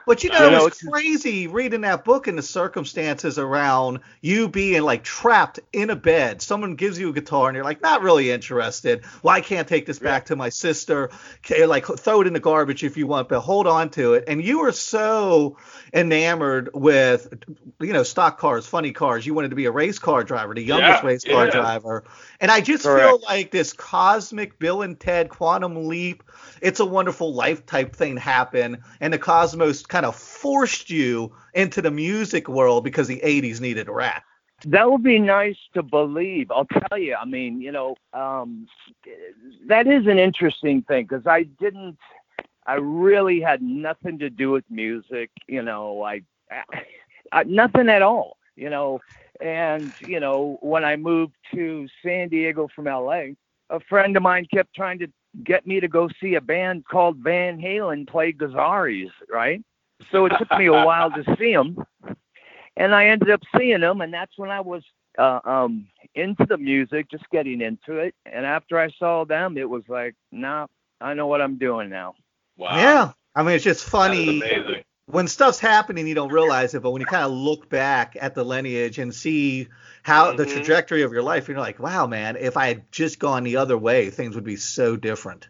Speaker 2: But you know,
Speaker 5: You know,
Speaker 2: it's
Speaker 5: it's-
Speaker 2: crazy reading that book and the circumstances around you being like trapped in a bed. Someone gives you a guitar and you're like, not really interested. Well, I can't take this back to my sister. Like throw it in the garbage if you want, but hold on to it. And you were so enamored with, you know, stock cars, funny cars. You wanted to be a race car driver, the youngest
Speaker 3: Yeah,
Speaker 2: race car
Speaker 3: yeah.
Speaker 2: driver. And I just feel like this cosmic Bill and Ted quantum leap it's a wonderful life type thing happen and the cosmos kind of forced you into the music world because the 80s needed Ratt
Speaker 5: That would be nice to believe. I'll tell you. I mean, you know, um, that is an interesting thing because I didn't. I really had nothing to do with music. You know, I, I nothing at all. You know, and you know when I moved to San Diego from LA, a friend of mine kept trying to get me to go see a band called Van Halen play Gazzarri's, right? So it took me a while to see them and I ended up seeing them, and that's when I was uh, um, into the music, just getting into it. And after I saw them, it was like, nah, I know what I'm doing now.
Speaker 3: Wow.
Speaker 2: yeah i mean it's just funny
Speaker 3: amazing.
Speaker 2: when stuff's happening you don't realize it but when you kind of look back at the lineage and see how the
Speaker 3: Mhm.
Speaker 2: trajectory of your life you're like wow man if i had just gone the other way things would be so different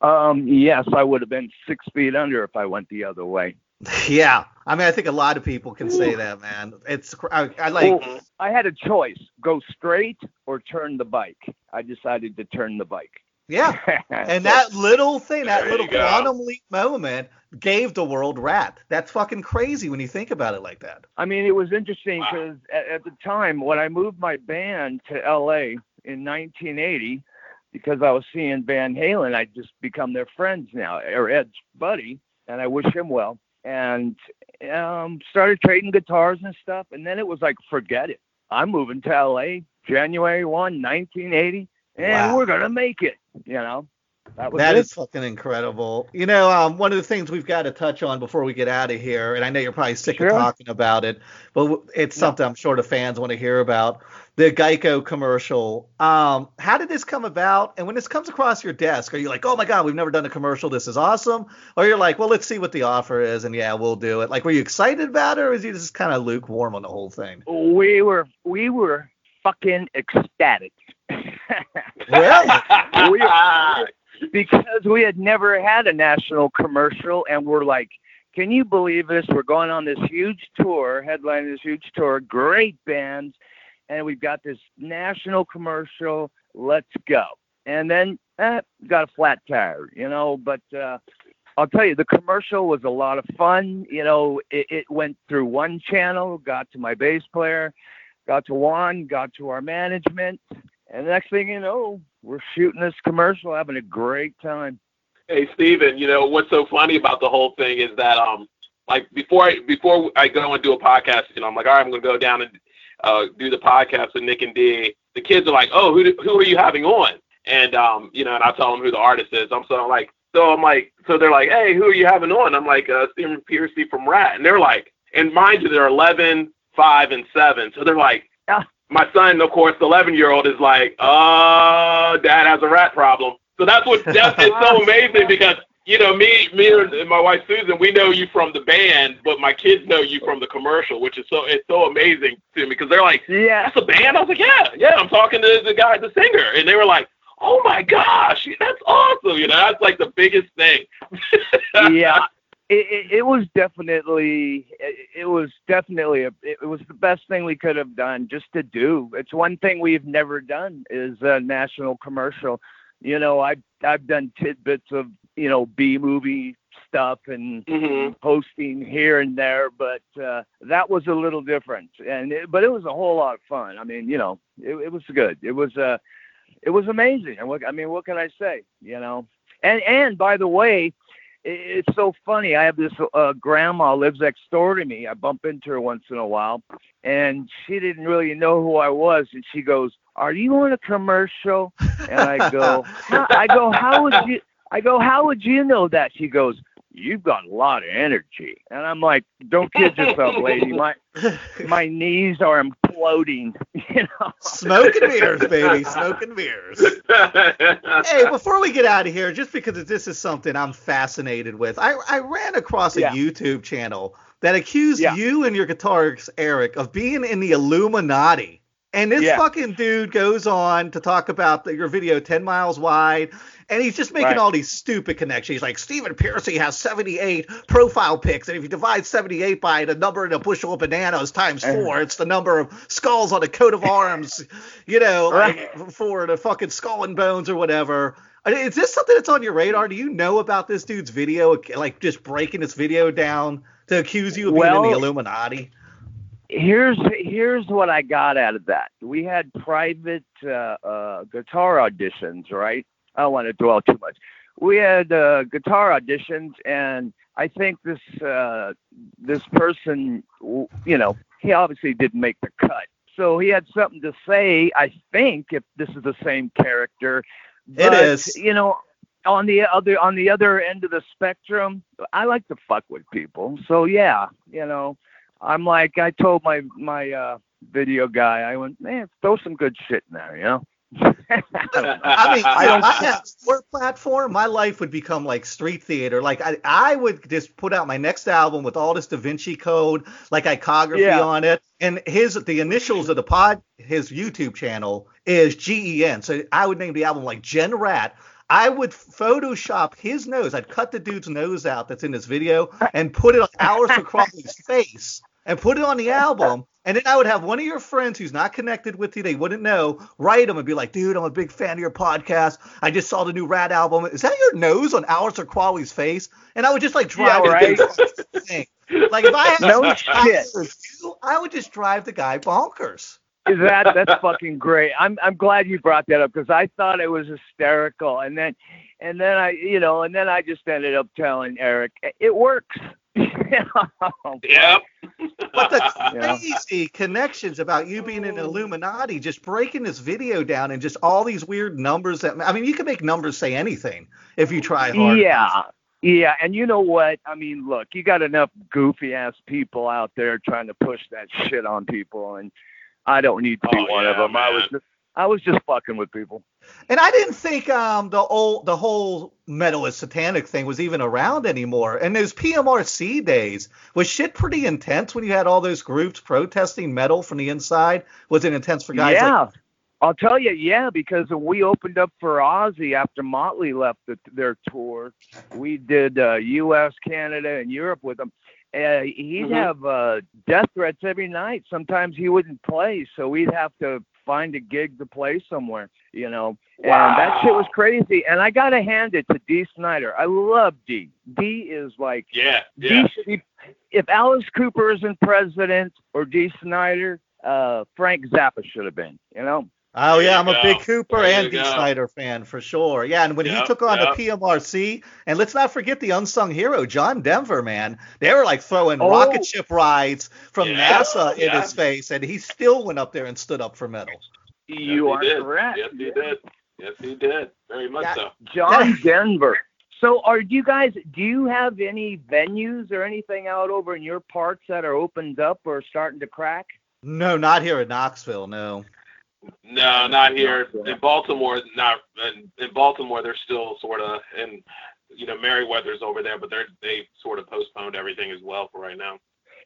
Speaker 5: Um, yes, I would have been six feet under if I went the other way.
Speaker 2: yeah i mean i think a lot of people can say that man it's i, I like
Speaker 5: Well, I had a choice: go straight or turn the bike. I decided to turn the bike.
Speaker 2: yeah And that little thing, that
Speaker 3: There
Speaker 2: little
Speaker 3: you
Speaker 2: quantum leap moment gave the world Ratt. That's fucking crazy when you think about it like that.
Speaker 5: I mean, it was interesting
Speaker 3: Wow.
Speaker 5: because at, at the time when I moved my band to LA in 1980, because I was seeing Van Halen, I'd just become their friends now, or Ed's buddy, and I wish him well. And um, started trading guitars and stuff, and then it was like, forget it. I'm moving to LA January 1, 1980, and
Speaker 2: Wow.
Speaker 5: we're gonna make it. You know, that was
Speaker 2: That is fucking incredible. You know, um, one of the things we've got to touch on before we get out of here, and I know you're probably sick
Speaker 5: Sure.
Speaker 2: of talking about it, but it's something I'm sure the fans want to hear about. The Geico commercial. Um, how did this come about? And when this comes across your desk, are you like, oh my God, we've never done a commercial. This is awesome. Or you're like, well, let's see what the offer is. And yeah, we'll do it. Like, were you excited about it or was you just kind of lukewarm on the whole thing?
Speaker 5: we were we were fucking ecstatic.
Speaker 2: Really?
Speaker 5: we, because we had never had a national commercial and we're like can you believe this we're going on this huge tour headlining this huge tour great bands and we've got this national commercial let's go and then eh, got a flat tire you know but uh I'll tell you, the commercial was a lot of fun. You know, it, it went through one channel, got to my bass player, got to Juan, got to our management, and the next thing you know, we're shooting this commercial, having a great time.
Speaker 3: Hey Stephen, you know what's so funny about the whole thing is that um like before I before I go and do a podcast, you know, I'm like, all right, I'm gonna go down and uh do the podcast with Nick and Dee. The kids are like, Oh, who do, who are you having on? And um, you know, and I tell them who the artist is. I'm so I'm like so I'm like so they're like, Hey, who are you having on? I'm like, uh Stephen Pearcy from Ratt and they're like and mind you, they're eleven, five, and seven. So they're like
Speaker 5: Yeah.
Speaker 3: my son, of course, the eleven year old is like, uh, dad has a rat problem. So that's what that's it's so amazing because you know me, me and my wife Susan, we know you from the band, but my kids know you from the commercial, which is so it's so amazing to me because they're like,
Speaker 5: Yeah.
Speaker 3: that's a band. I was like, yeah, yeah. I'm talking to the guy, the singer, and they were like, oh my gosh, that's awesome. You know, that's like the biggest thing.
Speaker 5: yeah. It, it, it was definitely it, it was definitely a it was the best thing we could have done just to do. It's one thing we've never done is a national commercial. You know, I I've done tidbits of you know B movie stuff and
Speaker 3: hmm
Speaker 5: hosting here and there, but uh, that was a little different. And it, but it was a whole lot of fun. I mean, you know, it, it was good. It was uh, it was amazing. And what I mean, what can I say? You know, and and by the way, it, it's so funny. I have this uh, grandma lives next door to me. I bump into her once in a while, and she didn't really know who I was, and she goes, "Are you on a commercial?" And I go, I go, how would you? I go, how would you know that? She goes, you've got a lot of energy. And I'm like, don't kid yourself, lady. My my knees are imploding. You know.
Speaker 2: Smoke and mirrors, baby. Smoke and mirrors. Hey, before we get out of here, just because this is something I'm fascinated with, I, I ran across a
Speaker 5: Yeah.
Speaker 2: YouTube channel that accused
Speaker 5: Yeah.
Speaker 2: you and your guitarist, Erik, of being in the Illuminati. And this
Speaker 5: Yeah.
Speaker 2: fucking dude goes on to talk about the, your video 10 miles wide, and he's just making
Speaker 5: Right.
Speaker 2: all these stupid connections. He's like, Stephen Pearcy has 78 profile pics, and if you divide 78 by the number in a bushel of bananas times four, it's the number of skulls on a coat of arms, you know,
Speaker 5: Right.
Speaker 2: like, for the fucking skull and bones or whatever. Is this something that's on your radar? Do you know about this dude's video, like just breaking this video down to accuse you of being in the Illuminati?
Speaker 5: here's here's what I got out of that. We had private uh, uh, guitar auditions, right? I don't want to dwell too much. We had uh, guitar auditions, and I think this uh, this person, you know, he obviously didn't make the cut. So he had something to say. I think if this is the same character,
Speaker 2: It
Speaker 5: but,
Speaker 2: is.
Speaker 5: You know, on the other on the other end of the spectrum, I like to fuck with people. So yeah, you know, I'm like I told my my uh video guy, I went, man, throw some good shit in there, you know. I.
Speaker 2: I mean,
Speaker 5: I
Speaker 2: I
Speaker 5: don't-
Speaker 2: your platform. My life would become like street theater. Like I, I would just put out my next album with all this Da Vinci Code, like iconography
Speaker 5: Yeah.
Speaker 2: on it, and his the initials of the pod, his YouTube channel is GEN. So I would name the album like Gen Rat. I would Photoshop his nose. I'd cut the dude's nose out that's in this video and put it on Aleister Crowley's face and put it on the album. And then I would have one of your friends who's not connected with you, they wouldn't know, write them and be like, dude, I'm a big fan of your podcast. I just saw the new Ratt album. Is that your nose on Aleister Crowley's face? And I would just like drive
Speaker 5: Yeah, right.
Speaker 2: thing. Like if I had
Speaker 5: No shit.
Speaker 2: review, I would just drive the guy bonkers.
Speaker 5: that that's fucking great. I'm I'm glad you brought that up because I thought it was hysterical, and then and then I you know and then I just ended up telling Erik it works.
Speaker 3: Yep.
Speaker 2: But the
Speaker 5: Yeah.
Speaker 2: crazy connections about you being an Illuminati, just breaking this video down and just all these weird numbers that I mean, you can make numbers say anything if you try hard.
Speaker 5: Yeah. Yeah, and you know what? I mean, look, you got enough goofy ass people out there trying to push that shit on people, and I don't need to be
Speaker 3: Oh,
Speaker 5: one of
Speaker 3: yeah,
Speaker 5: them. I was just, I was just fucking with people.
Speaker 2: And I didn't think um the old the whole metal is satanic thing was even around anymore. And those PMRC days was shit pretty intense when you had all those groups protesting metal from the inside. Was it intense for guys
Speaker 5: yeah.
Speaker 2: like
Speaker 5: I'll tell you, yeah, because when we opened up for Ozzy after Motley left the, their tour, we did uh, U.S., Canada, and Europe with them. Uh, he'd
Speaker 3: Mhm.
Speaker 5: have uh, death threats every night. Sometimes he wouldn't play, so we'd have to find a gig to play somewhere, you know. And that shit was crazy. And I gotta hand it to Dee Snider. I love Dee. Dee is like
Speaker 3: Yeah. Yeah.
Speaker 5: Dee should be, if Alice Cooper isn't president or Dee Snider, uh, Frank Zappa should have been. You know.
Speaker 2: Oh
Speaker 3: There
Speaker 2: yeah, I'm a big Cooper
Speaker 3: There
Speaker 2: and
Speaker 3: you go.
Speaker 2: Snider fan for sure. Yeah, and when he took on
Speaker 3: yep.
Speaker 2: the PMRC, and let's not forget the unsung hero, John Denver, man. They were like throwing
Speaker 5: Oh.
Speaker 2: rocket ship rides from
Speaker 3: Yeah,
Speaker 2: NASA in
Speaker 3: yeah.
Speaker 2: his face, and he still went up there and stood up for metal.
Speaker 5: You
Speaker 3: yes,
Speaker 5: are
Speaker 3: did.
Speaker 5: correct.
Speaker 3: Yes, he did. Yes, he did. Very much
Speaker 2: Yeah.
Speaker 3: so.
Speaker 5: John Denver. So, are you guys? Do you have any venues or anything out over in your parts that are opened up or starting to crack?
Speaker 2: No, not here in Knoxville. No.
Speaker 3: No, not here. In Baltimore, not in, in Baltimore. They're still sort of, and you know, Merriweather's over there, but they're they sort of postponed everything as well for right now.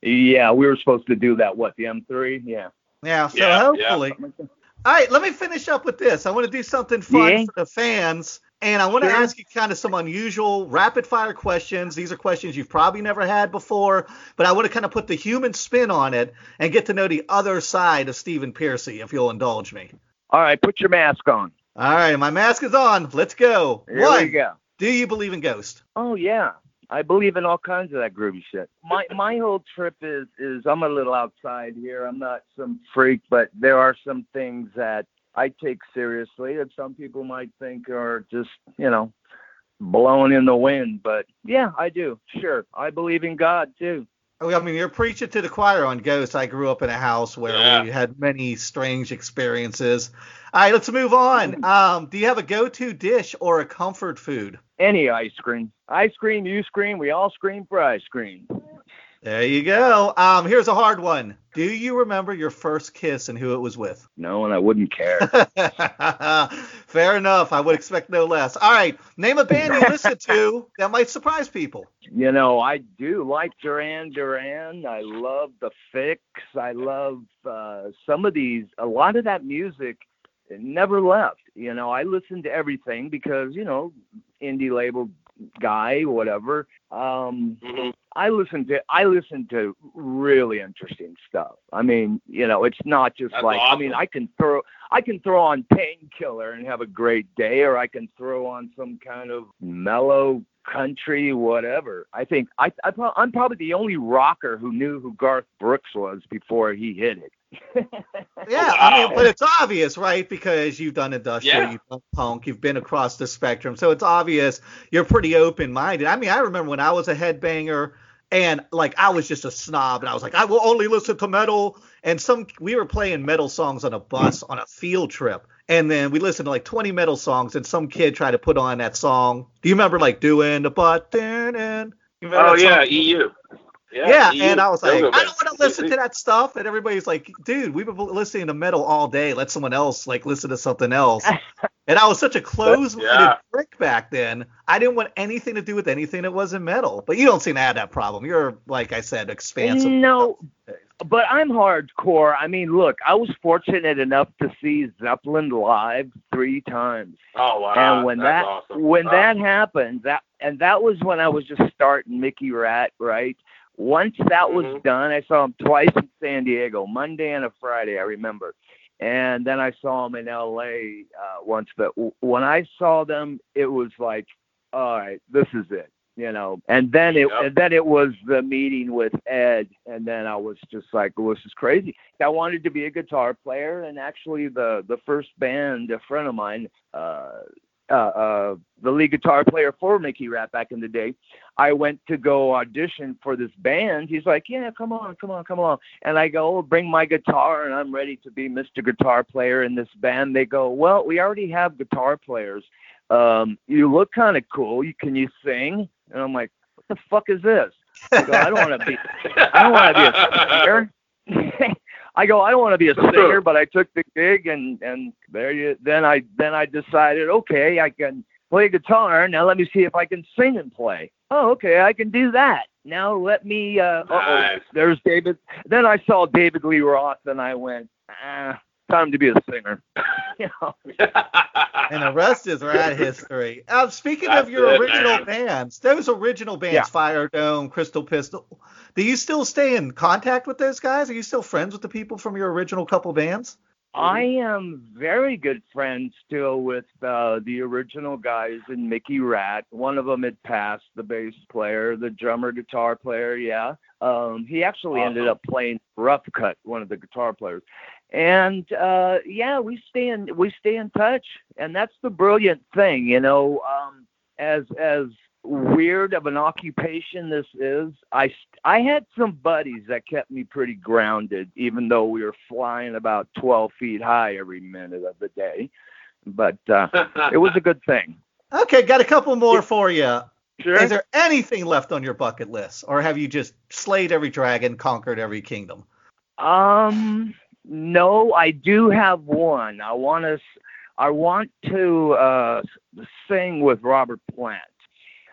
Speaker 5: Yeah, we were supposed to do that. What the M3? Yeah.
Speaker 2: Yeah, so
Speaker 3: Yeah, yeah.
Speaker 2: hopefully. All right, let me finish up with this. I want to do something fun
Speaker 5: Yeah.
Speaker 2: for the fans, and I want to ask you kind of some unusual rapid fire questions. These are questions you've probably never had before, but I want to kind of put the human spin on it and get to know the other side of Stephen Pearcy, if you'll indulge me.
Speaker 5: All right, put your mask on.
Speaker 2: All right, my mask is on. Let's go.
Speaker 5: Here
Speaker 2: One,
Speaker 5: we go.
Speaker 2: do you believe in ghosts?
Speaker 5: Oh yeah, I believe in all kinds of that groovy shit. My my whole trip is is I'm a little outside here. I'm not some freak, but there are some things that I take seriously that some people might think are just, you know, blowing in the wind. But yeah, I do. Sure. I believe in God too.
Speaker 2: Oh, I mean, you're preaching to the choir on Ghost. I grew up in a house where
Speaker 3: Yeah.
Speaker 2: we had many strange experiences. All right, let's move on. Um, do you have a go-to dish or a comfort food?
Speaker 5: Any ice cream. I scream, you scream, we all scream for ice cream.
Speaker 2: There you go. Um, here's a hard one. Do you remember your first kiss and who it was with?
Speaker 5: No, and I wouldn't care.
Speaker 2: Fair enough. I would expect no less. All right, name a band you listen to that might surprise people.
Speaker 5: You know, I do like Duran Duran. I love the Fixx. I love uh, some of these. A lot of that music never left. You know, I listen to everything because you know, indie label guy, whatever. Um,
Speaker 3: Mhm.
Speaker 5: I listen to I listen to really interesting stuff. I mean, you know, it's not just
Speaker 3: That's
Speaker 5: like I mean. I can throw I can throw on painkiller and have a great day, or I can throw on some kind of mellow country, whatever. I think I, I I'm probably the only rocker who knew who Garth Brooks was before he hit it.
Speaker 2: Yeah, I mean, but it's obvious, right? Because you've done industrial,
Speaker 3: Yeah.
Speaker 2: you've done punk, you've been across the spectrum, so it's obvious you're pretty open-minded. I mean, I remember when I was a headbanger, and like I was just a snob, and I was like, I will only listen to metal. And some we were playing metal songs on a bus mm. on a field trip, and then we listened to like 20 metal songs, and some kid tried to put on that song. Do you remember like doing the button and?
Speaker 3: Oh
Speaker 2: that song?
Speaker 3: yeah, EU.
Speaker 2: Yeah,
Speaker 3: EU.
Speaker 2: and I was like,
Speaker 3: are
Speaker 2: I don't want to listen to that stuff. And everybody's like, dude, we've been listening to metal all day. Let someone else like listen to something else. and I was such a closed-minded
Speaker 3: Yeah.
Speaker 2: prick back then. I didn't want anything to do with anything that wasn't metal. But you don't seem to have that problem. You're like I said, expansive.
Speaker 5: No, but I'm hardcore. I mean, look, I was fortunate enough to see Zeppelin live three times.
Speaker 3: Oh wow.
Speaker 5: and when
Speaker 3: that's
Speaker 5: that
Speaker 3: awesome.
Speaker 5: when
Speaker 3: Oh.
Speaker 5: that happened that and that was when i was just starting Mickey Ratt right once that was
Speaker 3: Mhm.
Speaker 5: done i saw him twice in san diego monday and a friday i remember and then i saw them in la uh, once but w- when i saw them it was like all right this is it you know and then it
Speaker 3: Yep.
Speaker 5: and then it was the meeting with ed and then i was just like well, this is crazy i wanted to be a guitar player and actually the the first band a friend of mine uh uh, uh, the lead guitar player for Mickey Ratt back in the day. I went to go audition for this band. He's like, "Yeah, come on, come on, come along." And I go, oh, "Bring my guitar, and I'm ready to be Mr. Guitar Player in this band." They go, "Well, we already have guitar players. Um, you look kind of cool. You can you sing?" And I'm like, "What the fuck is this?" I go, "I don't want to be I don't want to be a singer. I go, I don't want to be a singer, but I took the gig and and there you then I then I decided, okay, I can play guitar. Now let me see if I can sing and play. Oh, okay, I can do that. Now let me uh
Speaker 3: Nice.
Speaker 5: there's David. Then I saw David Lee Roth and I went, ah, time to be a singer. you know.
Speaker 2: And the rest is Ratt history. Uh, speaking
Speaker 3: That's
Speaker 2: of your
Speaker 3: it,
Speaker 2: original
Speaker 3: man.
Speaker 2: bands, those original bands,
Speaker 5: Yeah.
Speaker 2: Fire Dome, Crystal Pistol, do you still stay in contact with those guys? Are you still friends with the people from your original couple bands?
Speaker 5: I am very good friends still with uh, the original guys in Mickey Ratt. One of them had passed, the bass player, the drummer, guitar player. Yeah, um, he actually ended up playing Rough Cutt, one of the guitar players. And uh, yeah, we stay in we stay in touch, and that's the brilliant thing, you know. Um, as as weird of an occupation this is, I I had some buddies that kept me pretty grounded, even though we were flying about 12 feet high every minute of the day. But uh, it was a good thing.
Speaker 2: Okay, got a couple more for you.
Speaker 5: Sure.
Speaker 2: Is there anything left on your bucket list, or have you just slayed every dragon, conquered every kingdom?
Speaker 5: Um, no, I do have one. I want to. I want to uh, sing with Robert Plant.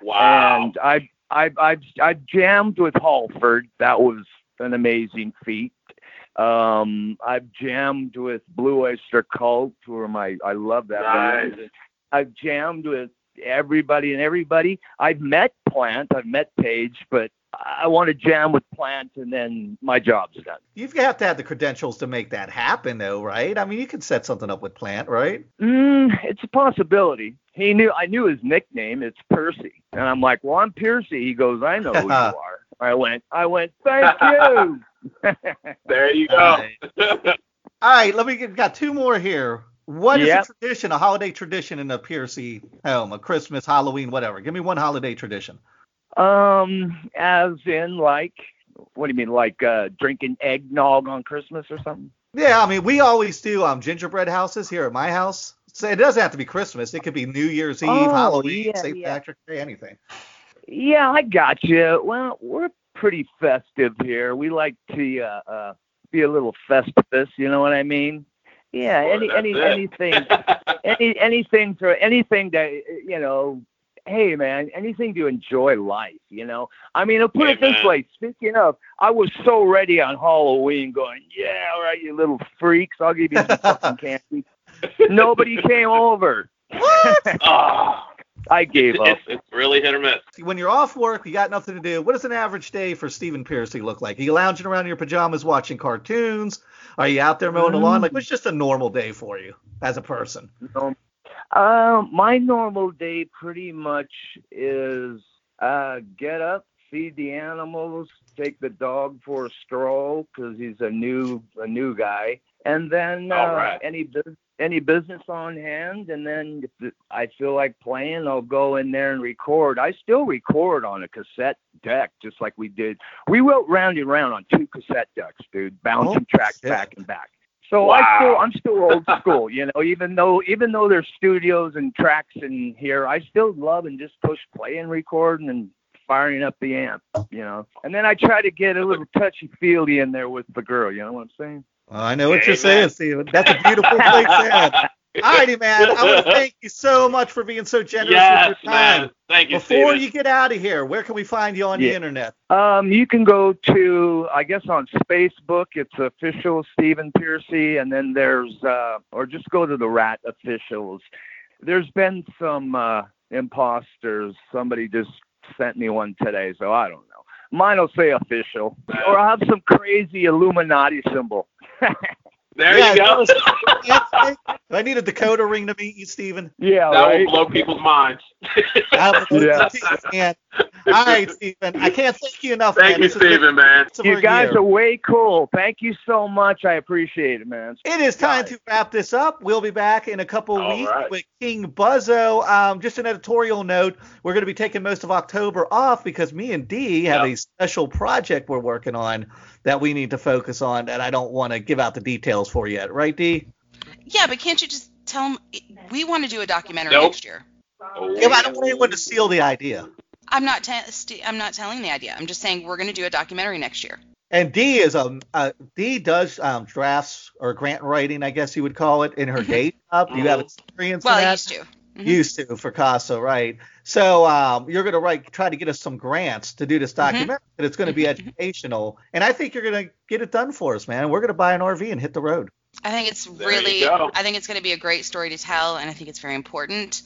Speaker 3: wow.
Speaker 5: And I I I I jammed with Halford. That was an amazing feat. Um, I've jammed with Blue Oyster Cult, who are my I love that
Speaker 3: Nice.
Speaker 5: band. I've jammed with everybody and everybody. I've met Plant, I've met Page, but I want to jam with Plant, and then my job's done.
Speaker 2: You have to have the credentials to make that happen, though, right? I mean, you can set something up with Plant, right?
Speaker 5: Mm, it's a possibility. He knew I knew his nickname. It's Percy, and I'm like, well, I'm Percy." He goes, I know who you are. I went, I went, thank you.
Speaker 3: There you go.
Speaker 2: All right, let me get got two more here. What is
Speaker 5: Yep.
Speaker 2: a tradition, a holiday tradition in the Pearcy home, a Christmas, Halloween, whatever? Give me one holiday tradition.
Speaker 5: Um, as in like, what do you mean, like uh, drinking eggnog on Christmas or something?
Speaker 2: Yeah, I mean, we always do um gingerbread houses here at my house. So it doesn't have to be Christmas. It could be New Year's Eve,
Speaker 5: Oh,
Speaker 2: Halloween,
Speaker 5: yeah,
Speaker 2: St.
Speaker 5: yeah.
Speaker 2: Patrick's Day, anything.
Speaker 5: Yeah, I got you. Well, we're pretty festive here. We like to uh, uh, be a little festivus. You know what I mean? Yeah.
Speaker 3: Boy,
Speaker 5: any any
Speaker 3: it.
Speaker 5: anything any anything for anything that you know. Hey man, anything to enjoy life, you know. I mean, I'll put it this
Speaker 3: Amen.
Speaker 5: way. Speaking of, I was so ready on Halloween, going, yeah, all right, you little freaks, I'll give you some fucking candy. Nobody came over.
Speaker 3: oh,
Speaker 5: I gave up.
Speaker 3: it's, it's really hit or miss.
Speaker 2: When you're off work, you got nothing to do. What does an average day for Stephen Pearcy look like? Are you lounging around in your pajamas watching cartoons? Are you out there mowing the lawn? Like, what's just a normal day for you as a person?
Speaker 5: Um, uh, my normal day pretty much is uh, get up, feed the animals, take the dog for a stroll because he's a new a new guy, and then uh,
Speaker 3: right.
Speaker 5: any bus- any business on hand, and then if I feel like playing, I'll go in there and record. I still record on a cassette deck, just like we did. We wrote round and round on two cassette decks, dude, bouncing
Speaker 2: Oh,
Speaker 5: tracks back and back. So I still I'm still old school, you know, even though even though there's studios and tracks in here, I still love and just push play and record and firing up the amp, you know. And then I try to get a little touchy feely in there with the girl, you know what I'm saying?
Speaker 2: Well, I know what you're
Speaker 3: Amen.
Speaker 2: saying, Stephen. That's a beautiful place to end. Alrighty, man. I want to thank you so much for being so generous
Speaker 3: yes,
Speaker 2: with your time.
Speaker 3: man. Thank you,
Speaker 2: Before
Speaker 3: Stephen.
Speaker 2: you get out of here, where can we find you on the internet?
Speaker 5: Um, you can go to, I guess, on Facebook. It's official Stephen Pearcy, and then there's, uh, or just go to the Ratt officials. There's been some uh, imposters. Somebody just sent me one today, so I don't know. Mine will say official, or I'll have some crazy Illuminati symbol.
Speaker 3: there
Speaker 2: Yeah,
Speaker 3: you go.
Speaker 2: that was- Do I need a Dakota ring to meet you, Stephen?
Speaker 5: yeah,
Speaker 3: that
Speaker 5: right.
Speaker 3: will blow people's minds.
Speaker 2: Yeah. Man. All right, Stephen. I can't thank you enough.
Speaker 3: Thank
Speaker 2: man.
Speaker 3: you,
Speaker 2: This has been
Speaker 3: Stephen, man.
Speaker 2: awesome
Speaker 5: You guys
Speaker 2: year.
Speaker 5: are way cool. Thank you so much. I appreciate it, man.
Speaker 2: It is time
Speaker 5: Guys.
Speaker 2: to wrap this up. We'll be back in a couple
Speaker 3: All
Speaker 2: weeks
Speaker 3: right.
Speaker 2: with King Buzzo. Um, just an editorial note: we're going to be taking most of October off because me and Dee have
Speaker 3: Yep.
Speaker 2: a special project we're working on that we need to focus on, and I don't want to give out the details for yet. Right, Dee?
Speaker 4: Yeah, but can't you just tell them we want to do a documentary
Speaker 3: Nope.
Speaker 4: next year?
Speaker 3: Oh,
Speaker 2: Yeah, I don't want anyone to steal the idea.
Speaker 4: I'm not te- st- I'm not telling the idea. I'm just saying we're going to do a documentary next year.
Speaker 2: And Dee is um uh, Dee does um, drafts or grant writing, I guess you would call it, in her
Speaker 4: Mhm.
Speaker 2: day job. Do you have
Speaker 3: Mhm.
Speaker 2: experience
Speaker 4: Well,
Speaker 2: in
Speaker 4: I used to. Mhm.
Speaker 2: used to for Casa, right? So um, you're going to write, try to get us some grants to do this
Speaker 4: Mm-hmm.
Speaker 2: documentary, and it's going to be educational. And I think you're going to get it done for us, man. We're going to buy an RV and hit the road.
Speaker 4: I think it's
Speaker 3: There
Speaker 4: really. I think it's going to be a great story to tell, and I think it's very important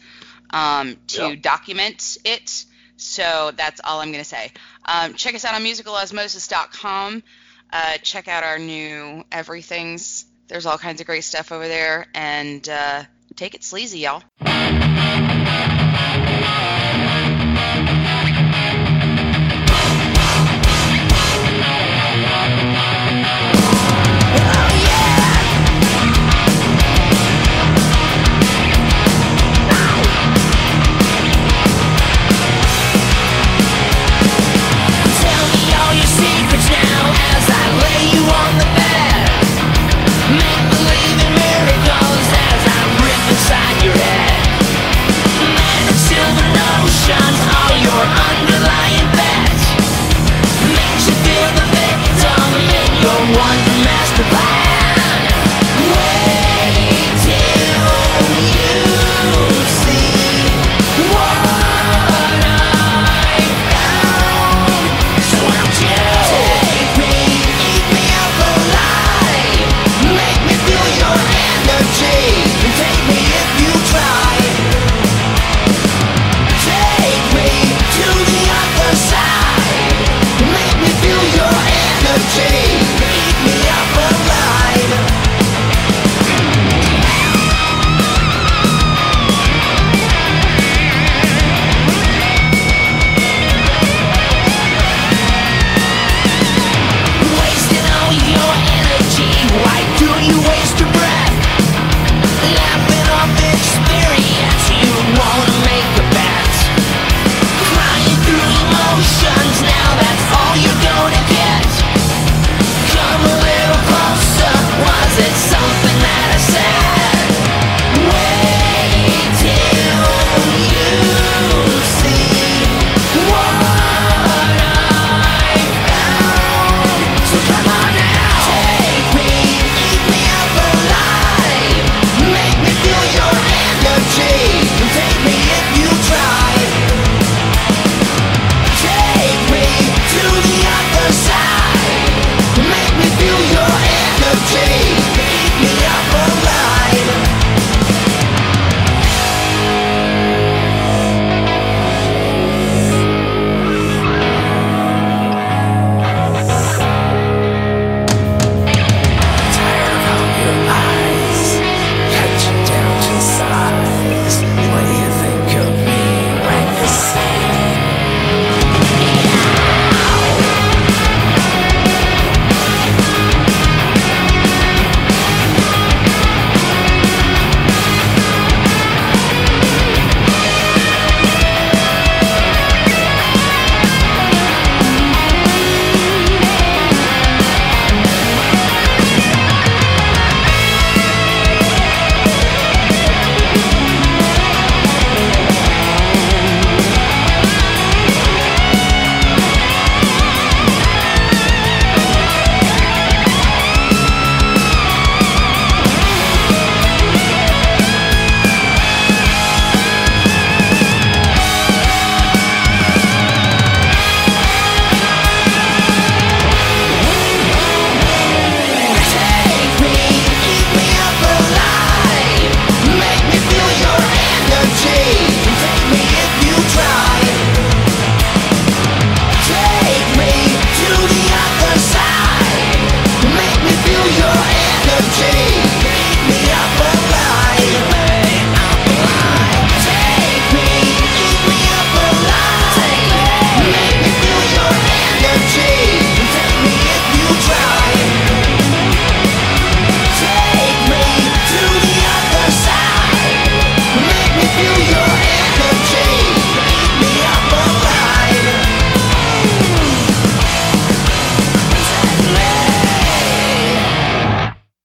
Speaker 4: um, to
Speaker 3: Yep.
Speaker 4: document it. So that's all I'm going to say. Um, check us out on musicalosmosis.com. Uh, check out our new everythings. There's all kinds of great stuff over there, and uh, take it sleazy, y'all.